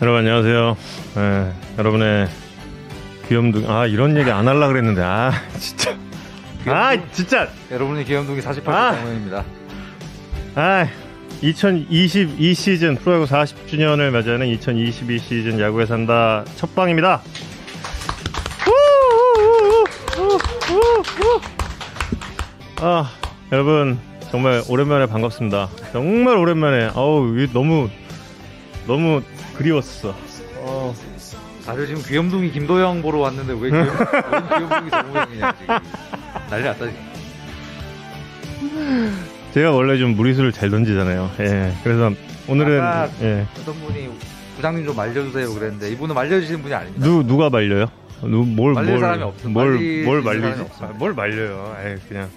여러분 안녕하세요. 네, 여러분의 귀염둥 아 이런 얘기 안 하려 그랬는데 아 진짜 아 진짜 여러분의 귀염둥이 48세 아. 장면입니다. 아 2022 시즌 프로야구 40주년을 맞이하는 2022 시즌 야구에 산다 첫 방입니다. 아 여러분 정말 오랜만에 반갑습니다. 정말 오랜만에 어우 이게 너무 너무 그리웠어. 어. 다들 지금 귀염둥이 김도영 보러 왔는데 왜 귀염, 왜 귀염둥이 정우영이냐 지금 난리 났다 지금. 제가 원래 좀 무리수를 잘 던지잖아요. 예. 그래서 오늘은 예. 어떤 분이 부장님 좀 말려주세요 그랬는데 이분은 말려주시는 분이 아닙니다. 누 누가 말려요? 누, 뭘, 말릴 뭘, 사람이 없어. 뭘, 뭘 말리지? 뭘 말려요? 에이, 그냥.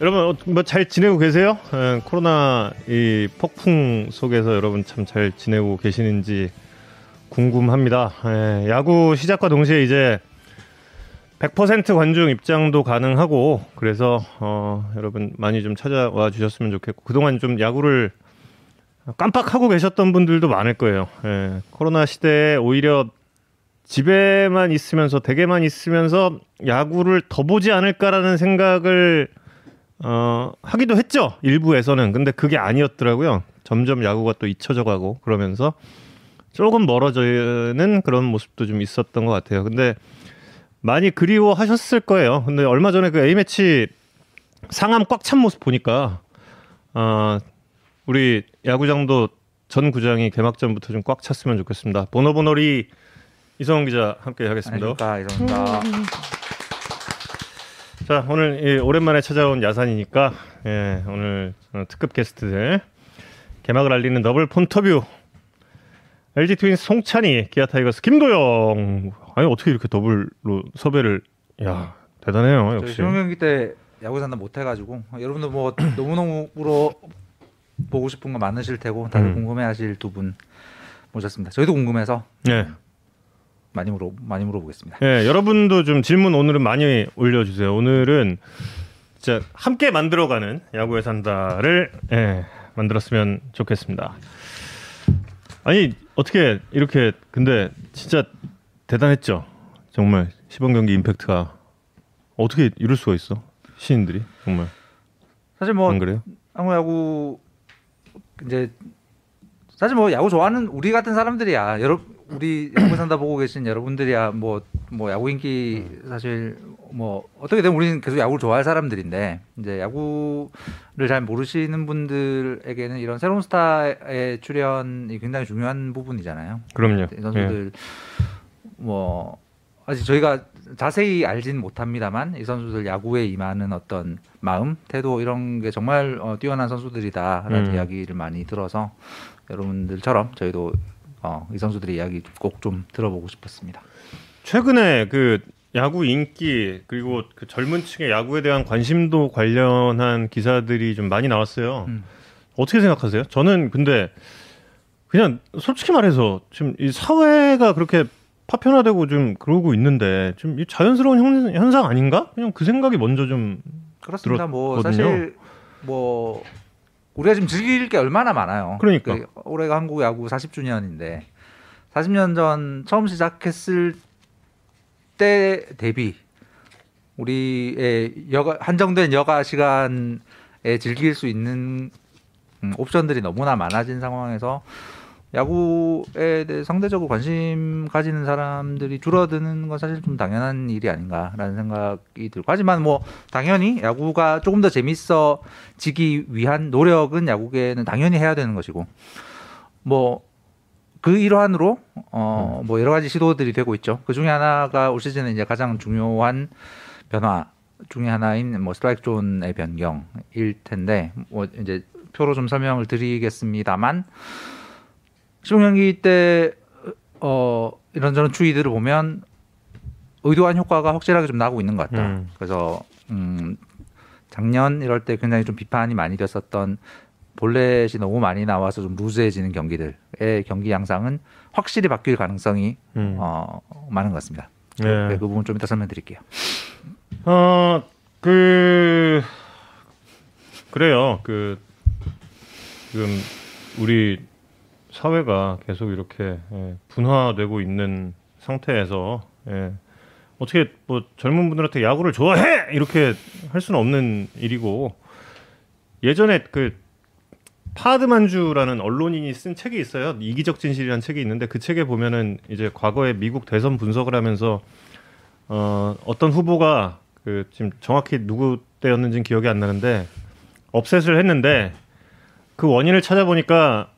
여러분, 뭐 잘 지내고 계세요? 예, 코로나 이 폭풍 속에서 여러분 참 잘 지내고 계시는지 궁금합니다. 예, 야구 시작과 동시에 이제 100% 관중 입장도 가능하고 그래서 어, 여러분 많이 좀 찾아와 주셨으면 좋겠고 그동안 좀 야구를 깜빡하고 계셨던 분들도 많을 거예요. 예, 코로나 시대에 오히려 집에만 있으면서 댁에만 있으면서 야구를 더 보지 않을까라는 생각을 어, 하기도 했죠. 일부에서는. 근데 그게 아니었더라고요. 점점 야구가 또 잊혀져 가고 그러면서 조금 멀어지는 그런 모습도 좀 있었던 것 같아요. 근데 많이 그리워하셨을 거예요. 근데 얼마 전에 그 A매치 상암 꽉 찬 모습 보니까 어, 우리 야구장도 전 구장이 개막전부터 좀 꽉 찼으면 좋겠습니다. 보노보노리 이성훈 기자 함께 하겠습니다. 안녕하십니까 이성입니다. 자 오늘 이 오랜만에 찾아온 야산이니까 예, 오늘 어, 특급 게스트들. 개막을 알리는 더블 폰터뷰. LG 트윈스 송찬의 기아 타이거스 김도영. 아니 어떻게 이렇게 더블로 섭외를 야 대단해요 역시. 시범 경기 때 야구 산다 못 해가지고 여러분들 뭐 너무 너무 물어 보고 싶은 거 많으실 테고 다들 음. 궁금해하실 두 분 모셨습니다. 저희도 궁금해서. 예, 많이 물어 많이 물어보겠습니다. 예 여러분도 좀 질문 오늘은 많이 올려주세요 오늘은 진짜 함께 만들어가는 야구에 산다를 예, 만들었으면 좋겠습니다 아니 어떻게 이렇게 근데 진짜 대단했죠 정말 시범 경기 임팩트가 어떻게 이럴 수가 있어 시인들이 정말 사실 뭐 안 그래요? 한국 야구 이제 사실 뭐 야구 좋아하는 우리 같은 사람들이야. 여러 우리 야구 산다 보고 계신 여러분들이야 뭐뭐 야구 인기 사실 뭐 어떻게 되면 우리는 계속 야구를 좋아할 사람들인데 이제 야구를 잘 모르시는 분들에게는 이런 새로운 스타의 출연이 굉장히 중요한 부분이잖아요. 그럼요. 이 선수들 뭐 아직 저희가 자세히 알진 못합니다만 이 선수들 야구에 임하는 어떤 마음, 태도 이런 게 정말 어, 뛰어난 선수들이다라는 음. 이야기를 많이 들어서 여러분들처럼 저희도 어, 이 선수들의 이야기 꼭 좀 들어보고 싶었습니다. 최근에 그 야구 인기 그리고 그 젊은 층의 야구에 대한 관심도 관련한 기사들이 좀 많이 나왔어요. 음. 어떻게 생각하세요? 저는 근데 그냥 솔직히 말해서 지금 이 사회가 그렇게 파편화되고 좀 그러고 있는데 좀 이 자연스러운 현, 현상 아닌가? 그냥 그 생각이 먼저 좀 그렇습니다. 뭐 들었거든요. 사실 뭐 우리가 지금 즐길 게 얼마나 많아요. 그러니까. 그 올해가 한국 야구 40주년인데 40년 전 처음 시작했을 때 대비 우리의 여가 한정된 여가 시간에 즐길 수 있는 음, 옵션들이 너무나 많아진 상황에서 야구에 대해 상대적으로 관심 가지는 사람들이 줄어드는 건 사실 좀 당연한 일이 아닌가라는 생각이 들고 하지만 뭐 당연히 야구가 조금 더 재밌어지기 위한 노력은 야구계는 당연히 해야 되는 것이고 뭐 그 일환으로 어 뭐 여러 가지 시도들이 되고 있죠. 그 중에 하나가 올 시즌에 이제 가장 중요한 변화 중에 하나인 뭐 스트라이크 존의 변경일 텐데 뭐 이제 표로 좀 설명을 드리겠습니다만 시범 경기 때 어, 이런저런 추이들을 보면 의도한 효과가 확실하게 좀 나고 있는 것 같다. 음. 그래서 음, 작년 이럴 때 굉장히 좀 비판이 많이 됐었던 볼넷이 너무 많이 나와서 좀 루즈해지는 경기들의 경기 양상은 확실히 바뀔 가능성이 음. 어, 많은 것 같습니다. 네. 네, 그 부분 좀 이따 설명드릴게요. 어, 그 그래요. 그 지금 우리 사회가 계속 이렇게 예, 분화되고 있는 상태에서 예, 어떻게 뭐 젊은 분들한테 야구를 좋아해 이렇게 할 수는 없는 일이고 예전에 그 파드만주라는 언론인이 쓴 책이 있어요. 이기적 진실이라는 책이 있는데 그 책에 보면은 이제 과거에 미국 대선 분석을 하면서 어, 어떤 후보가 그 지금 정확히 누구 때였는지는 기억이 안 나는데 업셋을 했는데 그 원인을 찾아보니까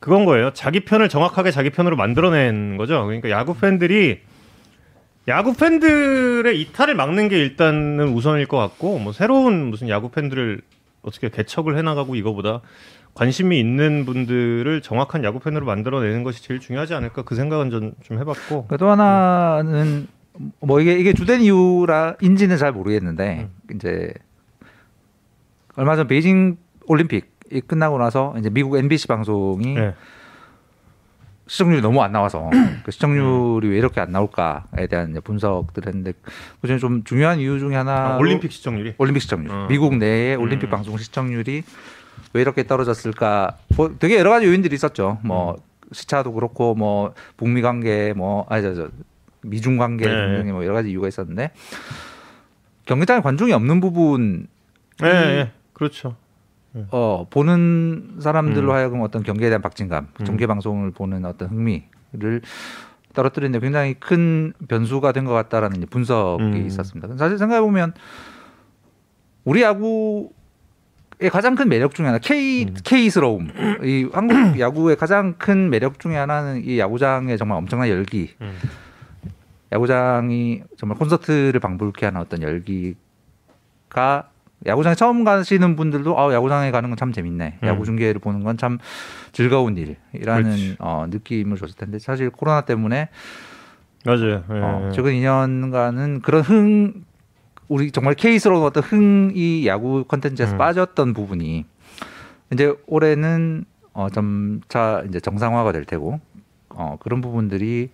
그건 거예요. 자기 편을 정확하게 자기 편으로 만들어낸 거죠. 그러니까 야구 팬들이 야구 팬들의 이탈을 막는 게 일단은 우선일 것 같고 뭐 새로운 무슨 야구 팬들을 어떻게 개척을 해나가고 이거보다 관심이 있는 분들을 정확한 야구 팬으로 만들어내는 것이 제일 중요하지 않을까 그 생각은 좀, 좀 해봤고 또 하나는 뭐 이게 이게 주된 이유라 인지는 잘 모르겠는데 이제 얼마 전 베이징 올림픽 이 끝나고 나서 이제 미국 MBC 방송이 네. 시청률이 너무 안 나와서 그 시청률이 왜 이렇게 안 나올까에 대한 분석들을 했는데 그중에 좀 중요한 이유 중에 하나 아, 올림픽 시청률이 올림픽 시청률 어. 미국 내에 올림픽 음. 방송 시청률이 왜 이렇게 떨어졌을까 뭐 되게 여러 가지 요인들이 있었죠 뭐 음. 시차도 그렇고 뭐 북미 관계 뭐 아니 저, 저 미중 관계 네. 등등의 뭐 여러 가지 이유가 있었는데 경기장에 관중이 없는 부분 예, 예. 그렇죠. 어 보는 사람들로 음. 하여금 어떤 경기에 대한 박진감, 음. 정계 방송을 보는 어떤 흥미를 떨어뜨리는데 굉장히 큰 변수가 된 것 같다라는 분석이 음. 있었습니다. 사실 생각해 보면 우리 야구의 가장 큰 매력 중에 하나 K 음. K스러움. 이 한국 야구의 가장 큰 매력 중에 하나는 이 야구장의 정말 엄청난 열기. 음. 야구장이 정말 콘서트를 방불케 하는 어떤 열기가 야구장에 처음 가시는 분들도 아 야구장에 가는 건 참 재밌네. 음. 야구 중계를 보는 건 참 즐거운 일이라는 그렇지. 어, 느낌을 줬을 텐데 사실 코로나 때문에 맞아요. 예, 어, 예. 최근 2년간은 그런 흥 우리 정말 케이스러운 어떤 흥이 야구 컨텐츠에서 음. 빠졌던 부분이 이제 올해는 어, 점차 이제 정상화가 될 테고 어, 그런 부분들이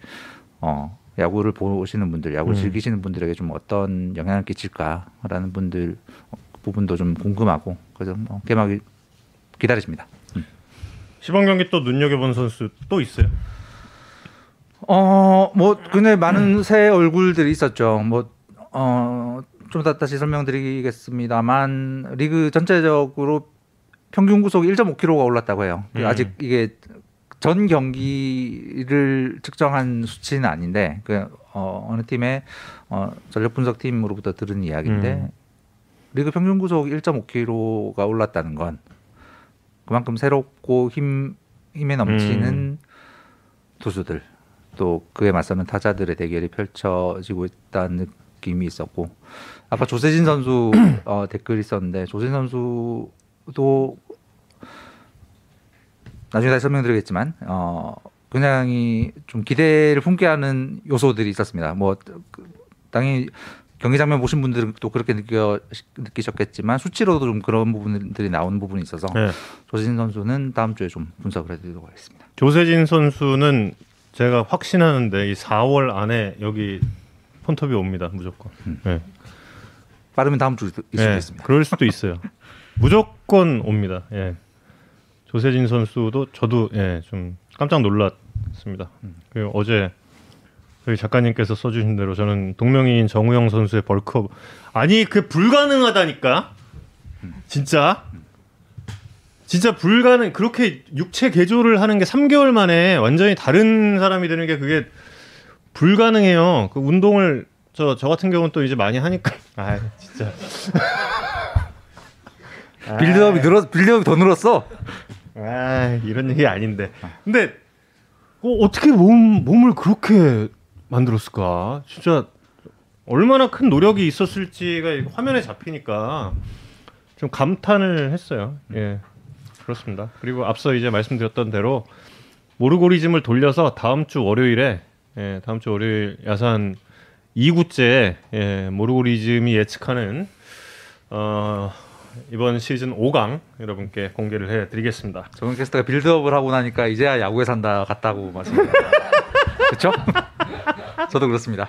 어, 야구를 보시는 분들, 야구 를 음. 즐기시는 분들에게 좀 어떤 영향을 끼칠까라는 분들 어, 부분도 좀 궁금하고 그래서 뭐 개막이 기다려집니다. 시범 경기 또 눈여겨본 선수 또 있어요. 어, 뭐 굉장히 많은 새 얼굴들이 있었죠. 뭐 어, 좀 이따 다시 설명드리겠습니다만 리그 전체적으로 평균 구속이 1.5km가 올랐다고 해요. 음. 아직 이게 전 경기를 측정한 수치는 아닌데 그 어, 어느 팀의 어, 전력 분석 팀으로부터 들은 이야기인데 음. 리그 평균 구속 1.5km가 올랐다는 건 그만큼 새롭고 힘 힘에 넘치는 음. 투수들 또 그에 맞서는 타자들의 대결이 펼쳐지고 있다는 느낌이 있었고 아까 조세진 선수 어, 댓글 있었는데 조세진 선수도 나중에 다시 설명드리겠지만 어, 굉장히 좀 기대를 품게 하는 요소들이 있었습니다. 뭐 그, 당연히 경기 장면 보신 분들은 또 그렇게 느껴 느끼셨겠지만 수치로도 좀 그런 부분들이 나오는 부분이 있어서 네. 조세진 선수는 다음 주에 좀 분석을 해드리도록 하겠습니다. 조세진 선수는 제가 확신하는데 이 4월 안에 여기 폰톱이 옵니다. 무조건. 음. 네. 빠르면 다음 주 있을 수 네, 있습니다. 그럴 수도 있어요. 무조건 옵니다. 예. 조세진 선수도 저도 예, 좀 깜짝 놀랐습니다. 음. 그리고 어제 저희 작가님께서 써주신 대로 저는 동명이인 정우영 선수의 벌크업 아니 그 불가능하다니까 진짜 진짜 불가능 그렇게 육체 개조를 하는 게 3개월 만에 완전히 다른 사람이 되는 게 그게 불가능해요. 그 운동을 저 저 같은 경우는 또 이제 많이 하니까 아 진짜 빌드업이 늘어 빌드업이 더 늘었어. 아 이런 얘기 아닌데. 근데 어, 어떻게 몸 몸을 그렇게 만들었을까? 진짜 얼마나 큰 노력이 있었을지가 화면에 잡히니까 좀 감탄을 했어요. 예, 그렇습니다. 그리고 앞서 이제 말씀드렸던 대로 모르고리즘을 돌려서 다음 주 월요일에 예, 다음 주 월요일 야산 2구째 예, 모르고리즘이 예측하는 어, 이번 시즌 5강 여러분께 공개를 해드리겠습니다. 정은 캐스터가 빌드업을 하고 나니까 이제야 야구에 산다 같다고 말씀드렸어요. 그렇죠? 저도 그렇습니다.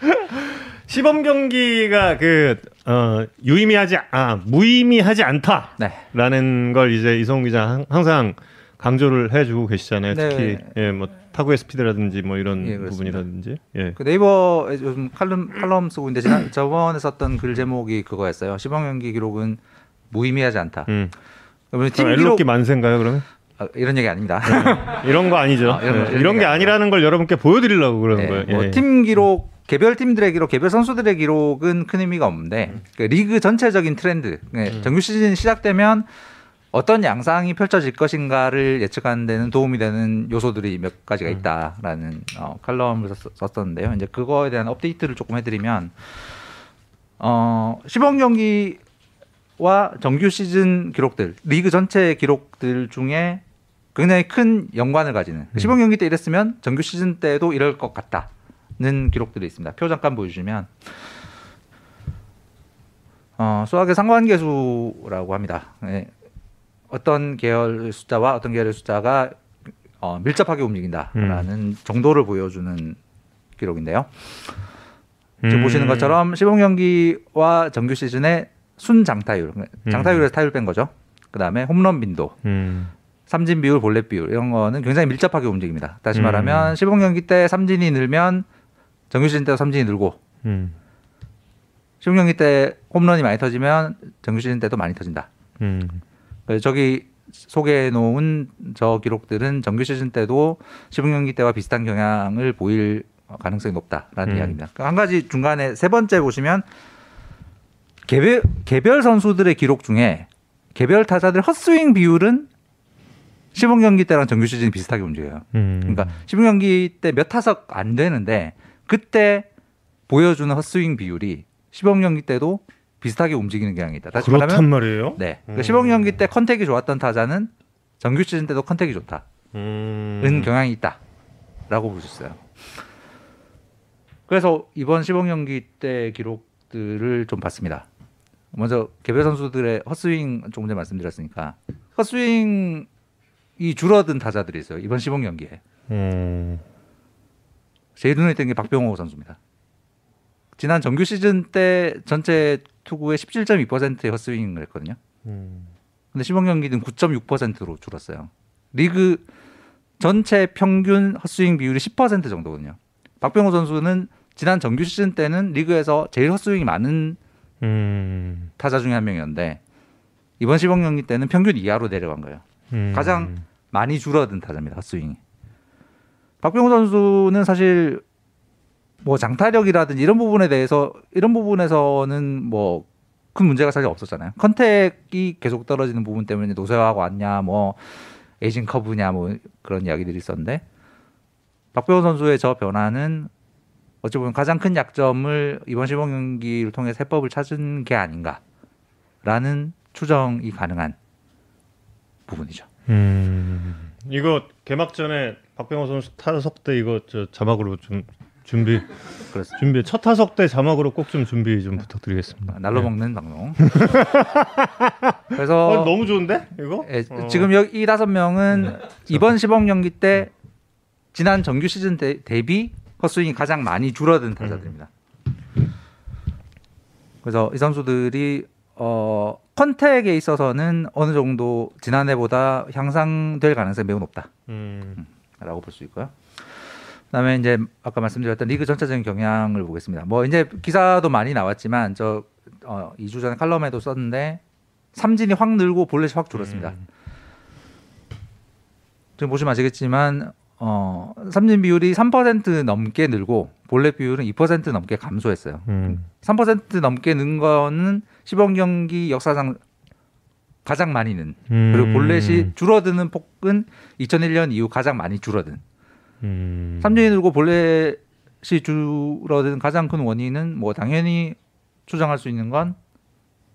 시범 경기가 그 어, 유의미하지 아 무의미하지 않다라는 네. 걸 이제 이성훈 기자 항- 항상 강조를 해주고 계시잖아요. 네. 특히 예, 뭐 타구의 스피드라든지 뭐 이런 예. 부분이라든지. 예. 그 네이버에 요즘 칼럼 칼럼 쓰고 있는데 지난 저번에 썼던 글 제목이 그거였어요. 시범 경기 기록은 무의미하지 않다. 음. 그러면 팀 기록 만세인가요, 그러면? 아, 이런 얘기 아닙니다. 이런 거 아니죠. 아, 이런 거, 예, 이런 이런 게 아니라는 걸 여러분께 보여드리려고 그러는 네, 거예요. 뭐 예. 팀 기록 개별 팀들의 기록, 개별 선수들의 기록은 큰 의미가 없는데 음. 그 리그 전체적인 트렌드, 네, 정규 시즌 시작되면 어떤 양상이 펼쳐질 것인가를 예측하는 데는 도움이 되는 요소들이 몇 가지가 음. 있다라는 어, 칼럼을 썼, 썼었는데요. 이제 그거에 대한 업데이트를 조금 해드리면 어, 시범 경기와 정규 시즌 기록들, 리그 전체 기록들 중에 굉장히 큰 연관을 가지는 음. 시범 경기 때 이랬으면 정규 시즌 때도 이럴 것 같다는 기록들이 있습니다. 표 잠깐 보여주시면 어, 수학의 상관계수라고 합니다. 예. 어떤 계열 숫자와 어떤 계열의 숫자가 어, 밀접하게 움직인다라는 음. 정도를 보여주는 기록인데요. 지금 음. 보시는 것처럼 시범 경기와 정규 시즌의 순 장타율, 장타율에서 타율 뺀 거죠. 그 다음에 홈런 빈도, 음. 삼진 비율, 볼넷 비율 이런 거는 굉장히 밀접하게 움직입니다. 다시 음. 말하면 시범 경기 때 삼진이 늘면 정규 시즌 때도 삼진이 늘고 음. 시범 경기 때 홈런이 많이 터지면 정규 시즌 때도 많이 터진다. 음. 저기 소개해 놓은 저 기록들은 정규 시즌 때도 시범 경기 때와 비슷한 경향을 보일 가능성이 높다라는 음. 이야기입니다. 그한 가지 중간에 세 번째 보시면 개별 개별 선수들의 기록 중에 개별 타자들 헛스윙 비율은 시범 경기 때랑 정규 시즌이 비슷하게 움직여요. 음. 그러니까 시범 경기 때 몇 타석 안 되는데 그때 보여주는 헛스윙 비율이 시범 경기 때도 비슷하게 움직이는 경향이 있다. 다시 말하면 그렇단 말이에요. 네. 그 음. 시범 경기 때 컨택이 좋았던 타자는 정규 시즌 때도 컨택이 좋다는 음. 경향이 있다라고 있어요. 그래서 이번 시범 경기 때 기록들을 좀 봤습니다. 먼저 개별 선수들의 헛스윙 조금 전에 말씀드렸으니까 헛스윙 이 줄어든 타자들이 있어요. 이번 시범 경기에 음. 제일 눈에 띈게 박병호 선수입니다. 지난 정규 시즌 때 전체 투구의 17.2%의 헛스윙을 했거든요. 음. 근데 시범 경기는 9.6%로 줄었어요. 리그 전체 평균 헛스윙 비율이 10% 정도거든요. 박병호 선수는 지난 정규 시즌 때는 리그에서 제일 헛스윙이 많은 음. 타자 중에 한 명이었는데 이번 시범 경기 때는 평균 이하로 내려간 거예요. 음. 가장 많이 줄어든 타자입니다. 헛스윙이. 박병호 선수는 사실 뭐 장타력이라든지 이런 부분에 대해서 이런 부분에서는 뭐 큰 문제가 사실 없었잖아요. 컨택이 계속 떨어지는 부분 때문에 노쇠화하고 왔냐, 뭐 에이징 커브냐, 뭐 그런 이야기들이 있었는데 박병호 선수의 저 변화는 어찌 보면 가장 큰 약점을 이번 시범 경기를 통해 해법을 찾은 게 아닌가라는 추정이 가능한 부분이죠. 음. 이거 개막 전에 박병호 선수 타석 때 이거 저 자막으로 좀 준비 그렇습니다. 준비 첫 타석 때 자막으로 꼭 좀 준비 좀 부탁드리겠습니다. 날로 네. 먹는 방송. 어, 그래서 너무 좋은데 이거? 예, 어. 지금 여기 이 다섯 명은 이번 시범 경기 때 지난 정규 시즌 대, 대비 헛스윙이 가장 많이 줄어든 타자들입니다. 그래서 이 선수들이 어, 컨택에 있어서는 어느 정도 지난해보다 향상될 가능성이 매우 높다라고 음. 볼수 있고요. 그다음에 이제 아까 말씀드렸던 리그 전체적인 경향을 보겠습니다. 뭐 이제 기사도 많이 나왔지만 저 어, 2주 전에 칼럼에도 썼는데 삼진이 확 늘고 볼넷이 확 줄었습니다. 음. 지금 보시면 아시겠지만 어, 삼진 비율이 3% 넘게 늘고 볼넷 비율은 2% 넘게 감소했어요. 음. 3% 넘게 는 거는 시범 경기 역사상 가장 많이 는 그리고 음. 볼넷이 줄어드는 폭은 2001년 이후 가장 많이 줄어든 음. 삼진이 늘고 볼넷이 줄어든 가장 큰 원인은 뭐 당연히 추정할 수 있는 건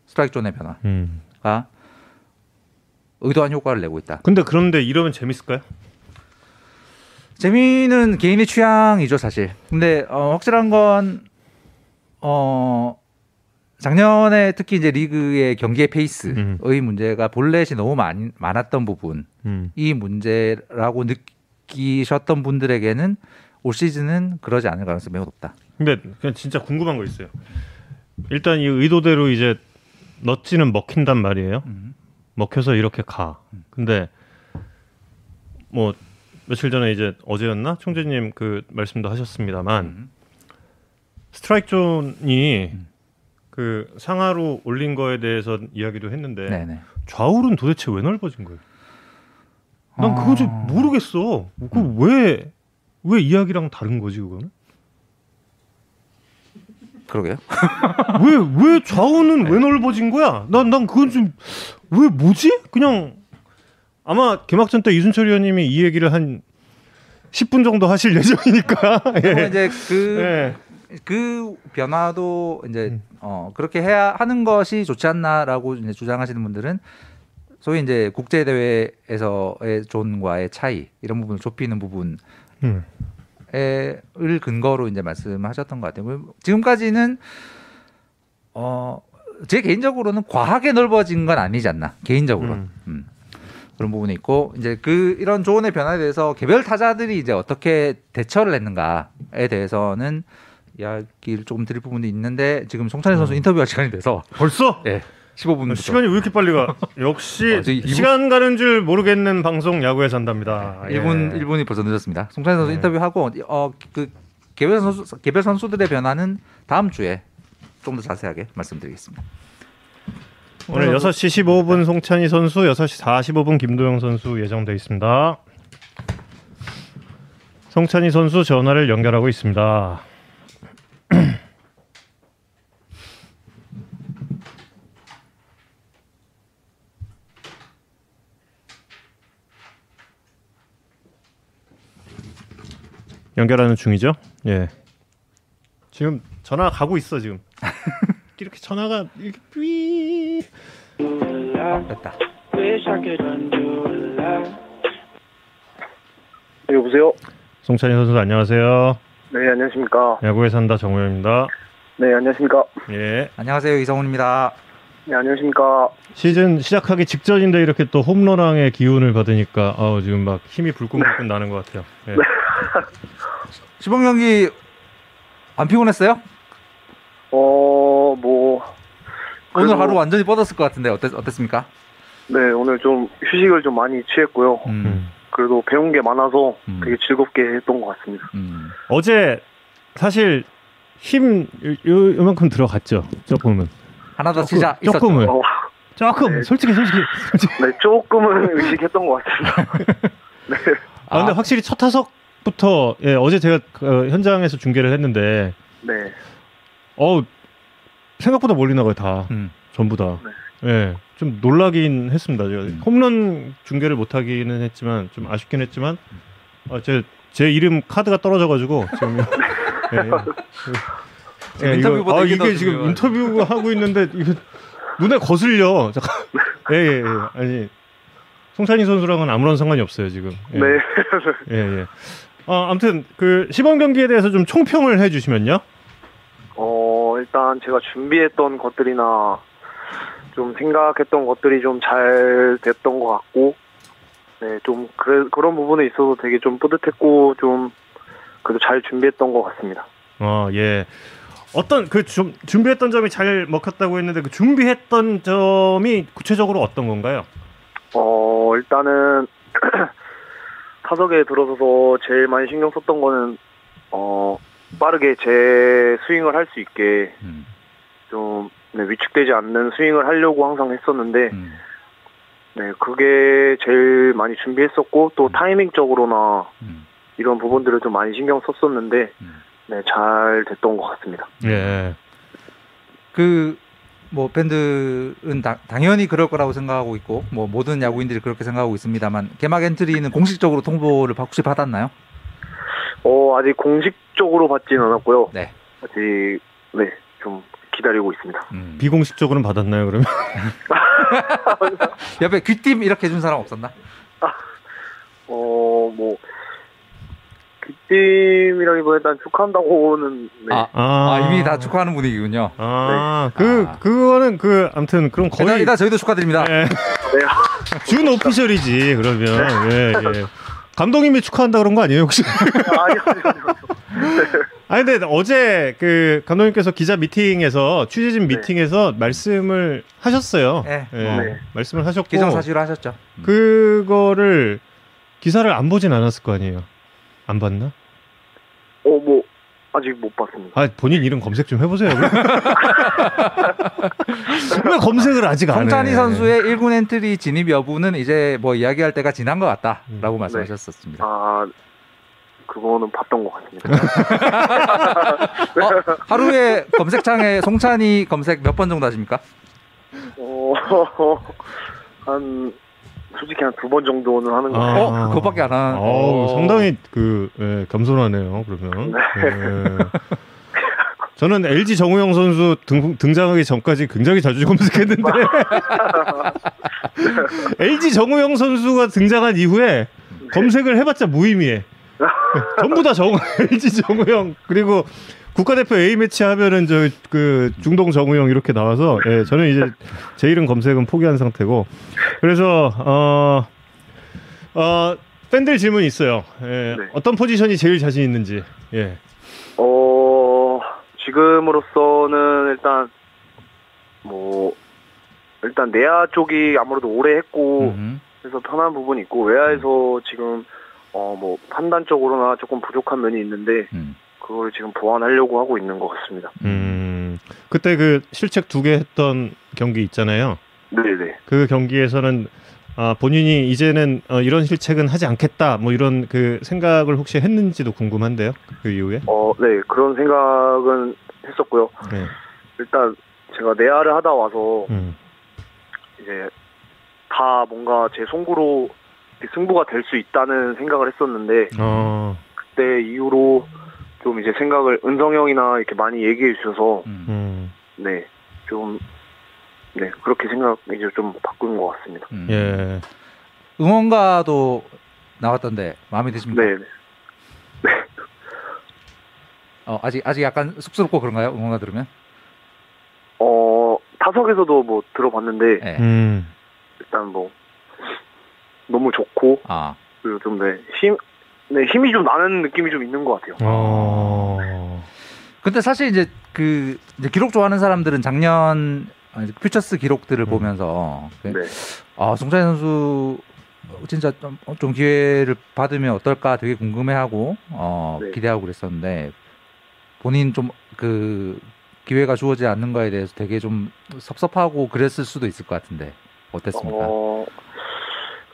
스트라이크 존의 변화가 음. 의도한 효과를 내고 있다. 근데 그런데 이러면 재밌을까요? 재미는 개인의 취향이죠 사실. 근데 어, 확실한 건 어, 작년에 특히 이제 리그의 경기의 페이스의 음. 문제가 볼넷이 너무 많이, 많았던 부분 음. 이 문제라고 느끼셨던 분들에게는 올 시즌은 그러지 않을 가능성이 매우 높다. 근데 그냥 진짜 궁금한 거 있어요. 일단 이 의도대로 이제 넛지는 먹힌단 말이에요. 음. 먹혀서 이렇게 가. 근데 뭐 며칠 전에 이제 어제였나 총재님 그 말씀도 하셨습니다만 음. 스트라이크 존이 음. 그 상하로 올린 거에 대해서 이야기도 했는데 네네. 좌우는 도대체 왜 넓어진 거예요? 난 그거 좀 아. 모르겠어. 음. 그왜왜 왜 이야기랑 다른 거지 그거는? 그러게요. 왜 왜 좌우는 네. 왜 넓어진 거야? 난 난 그건 좀 왜 뭐지? 그냥 아마 개막전 때 이순철 의원님이 이 얘기를 한 10분 정도 하실 예정이니까. 예. 이제 그 예. 그 변화도 이제 음. 어 그렇게 해야 하는 것이 좋지 않나라고 이제 주장하시는 분들은 소위 이제 국제 대회에서의 존과의 차이 이런 부분을 좁히는 부분을 음. 근거로 이제 말씀하셨던 것 같아요. 지금까지는 어 제 개인적으로는 과하게 넓어진 건 아니지 않나 개인적으로 음. 음. 그런 부분이 있고 이제 그 이런 조언의 변화에 대해서 개별 타자들이 이제 어떻게 대처를 했는가에 대해서는 이야기를 조금 드릴 부분도 있는데 지금 송찬희 선수 음. 인터뷰할 시간이 돼서 벌써? 예 15분 시간이 왜 이렇게 빨리 가? 역시 어, 저희 이분- 시간 가는 줄 모르겠는 방송 야구에 산답니다. 예. 1분 1분이 벌써 늦었습니다. 송찬희 선수 네. 인터뷰하고 어그 개별 선수 개별 선수들의 변화는 다음 주에 좀 더 자세하게 말씀드리겠습니다. 오늘 6시 15분 송찬희 선수, 6시 45분 김도영 선수 예정돼 있습니다. 송찬희 선수 전화를 연결하고 있습니다. 연결하는 중이죠? 예. 지금 전화 가고 있어 지금. 이렇게 전화가 이렇게 삐. 됐다. 네, 여보세요? 송찬희 선수 안녕하세요. 네, 안녕하십니까. 야구에 산다 정우영입니다. 네, 안녕하십니까. 예. 안녕하세요 이성훈입니다. 네, 안녕하십니까. 시즌 시작하기 직전인데 이렇게 또 홈런왕의 기운을 받으니까 어, 지금 막 힘이 불끈불끈 나는 것 같아요. 예. 시범 경기 안 피곤했어요? 어, 뭐. 오늘 그래도- 하루 완전히 뻗었을 것 같은데 어땠, 어땠습니까? 네, 오늘 좀 휴식을 좀 많이 취했고요. 음. 그래도 배운 게 많아서 음. 되게 즐겁게 했던 것 같습니다. 음. 어제 사실 힘 요, 요, 요만큼 들어갔죠. 조금은. 하나 더 조금. 조금은. 어, 조금. 네. 솔직히 솔직히. 솔직히. 네, 조금은 의식했던 것 같습니다. 네. 아, 근데 아. 확실히 첫 타석부터 예, 어제 제가 그, 현장에서 중계를 했는데 네. 어 생각보다 멀리 나가요 다. 음. 전부 다. 예. 좀 놀라긴 했습니다. 제가 음. 홈런 중계를 못 하기는 했지만 좀 아쉽긴 했지만 어, 제, 제 이름 카드가 떨어져 가지고 지금 예, 예. 지금 인터뷰보다 아, 이게 지금. 인터뷰 하고 있는데 이거 눈에 거슬려. 잠깐. 예, 예, 예. 아니 송찬희 선수랑은 아무런 상관이 없어요, 지금. 예. 네. 예, 예. 어, 아무튼 그 시범 경기에 대해서 좀 총평을 해 주시면요. 어, 일단 제가 준비했던 것들이나 좀 생각했던 것들이 좀 잘 됐던 것 같고, 네, 좀 그래, 그런 부분에 있어서 되게 좀 뿌듯했고, 좀 그래도 잘 준비했던 것 같습니다. 어, 예. 어떤 그 좀 준비했던 점이 잘 먹혔다고 했는데 그 준비했던 점이 구체적으로 어떤 건가요? 어, 일단은 타석에 들어서서 제일 많이 신경 썼던 거는 어, 빠르게 제 스윙을 할 수 있게 음. 좀 네, 위축되지 않는 스윙을 하려고 항상 했었는데 음. 네, 그게 제일 많이 준비했었고 또 타이밍적으로나 음. 이런 부분들을 좀 많이 신경 썼었는데 음. 네, 잘 됐던 것 같습니다. 예. 그뭐 팬들은 다- 당연히 그럴 거라고 생각하고 있고 뭐 모든 야구인들이 그렇게 생각하고 있습니다만 개막 엔트리는 공식적으로 통보를 혹시 받았나요? 어, 아직 공식 적으로 받지는 않았고요. 네. 아직 네, 좀 기다리고 있습니다. 음. 비공식적으로는 받았나요, 그러면? 옆에 귀띔 이렇게 해준 사람 없었나? 어, 뭐, 그팀이라기보다 일단 축하한다고는, 네. 아, 아, 이미 다 축하하는 분위기군요. 아, 그 아. 그거는 그 아무튼 그럼 일단, 거의 일단 저희도 축하드립니다. 예. 준 오피셜이지 그러면. 예, 예. 감독님이 축하한다 그런 거 아니에요, 혹시? 아니요, 아니요, 아니요. 아니 근데 어제 그 감독님께서 기자 미팅에서 취재진 네. 미팅에서 말씀을 하셨어요. 네. 예, 네. 말씀을 하셨고 기정사실로 하셨죠. 음. 그거를 기사를 안 보진 않았을 거 아니에요. 안 봤나? 어, 뭐 아직 못 봤습니다. 아 본인 이름 검색 좀 해보세요. 왜 검색을 아직 안 해? 송찬희 선수의 1군 엔트리 진입 여부는 이제 뭐 이야기할 때가 지난 것 같다라고 음. 말씀하셨었습니다. 아 그거는 봤던 것 같습니다. 어, 하루에 검색창에 송찬의 검색 몇 번 정도 하십니까? 어, 한 솔직히 한 두 번 정도는 하는 것 아. 같아요. 어, 그것밖에 안 한. 어우, 어. 상당히 그 예, 겸손하네요. 그러면. 네. 예. 저는 LG 정우영 선수 등, 등장하기 전까지 굉장히 자주 검색했는데 LG 정우영 선수가 등장한 이후에 검색을 해봤자 무의미해. 전부 다 정, LG 정우영 그리고 국가대표 A 매치 하면은 저 그 중동 정우영 이렇게 나와서 예, 저는 이제 제 이름 검색은 포기한 상태고 그래서 어, 어 팬들 질문 이 있어요. 예, 네. 어떤 포지션이 제일 자신 있는지. 예. 어 지금으로서는 일단 뭐 일단 내야 쪽이 아무래도 오래 했고 음. 그래서 편한 부분이 있고 외야에서 지금 어 뭐 판단적으로나 조금 부족한 면이 있는데 음. 그걸 지금 보완하려고 하고 있는 것 같습니다. 음, 그때 그 실책 두 개 했던 경기 있잖아요. 네네. 그 경기에서는 아, 본인이 이제는 어, 이런 실책은 하지 않겠다, 뭐 이런 그 생각을 혹시 했는지도 궁금한데요. 그 이후에. 어, 네 그런 생각은 했었고요. 네. 일단 제가 내야를 하다 와서 음, 이제 다 뭔가 제 송구로 승부가 될 수 있다는 생각을 했었는데 어, 그때 이후로 좀 이제 생각을 은성 형이나 이렇게 많이 얘기해 주셔서 음. 음, 네 좀 네, 그렇게 생각 이제 좀 바꾼 것 같습니다. 음. 예. 응원가도 나왔던데 마음에 드십니까? 네, 네. 어, 아직 아직 약간 쑥스럽고 그런가요? 응원가 들으면? 어, 타석에서도 뭐 들어봤는데 네. 음, 일단 뭐 너무 좋고 아, 그리고 좀 네, 힘, 네, 힘이 좀 나는 느낌이 좀 있는 것 같아요. 어, 근데 사실 이제 그 이제 기록 좋아하는 사람들은 작년 어, 이제 퓨처스 기록들을 음. 보면서 그- 네. 아 송찬희 선수 진짜 좀, 좀 기회를 받으면 어떨까 되게 궁금해하고 어, 네. 기대하고 그랬었는데 본인 좀 그 기회가 주어지지 않는 거에 대해서 되게 좀 섭섭하고 그랬을 수도 있을 것 같은데 어땠습니까? 어,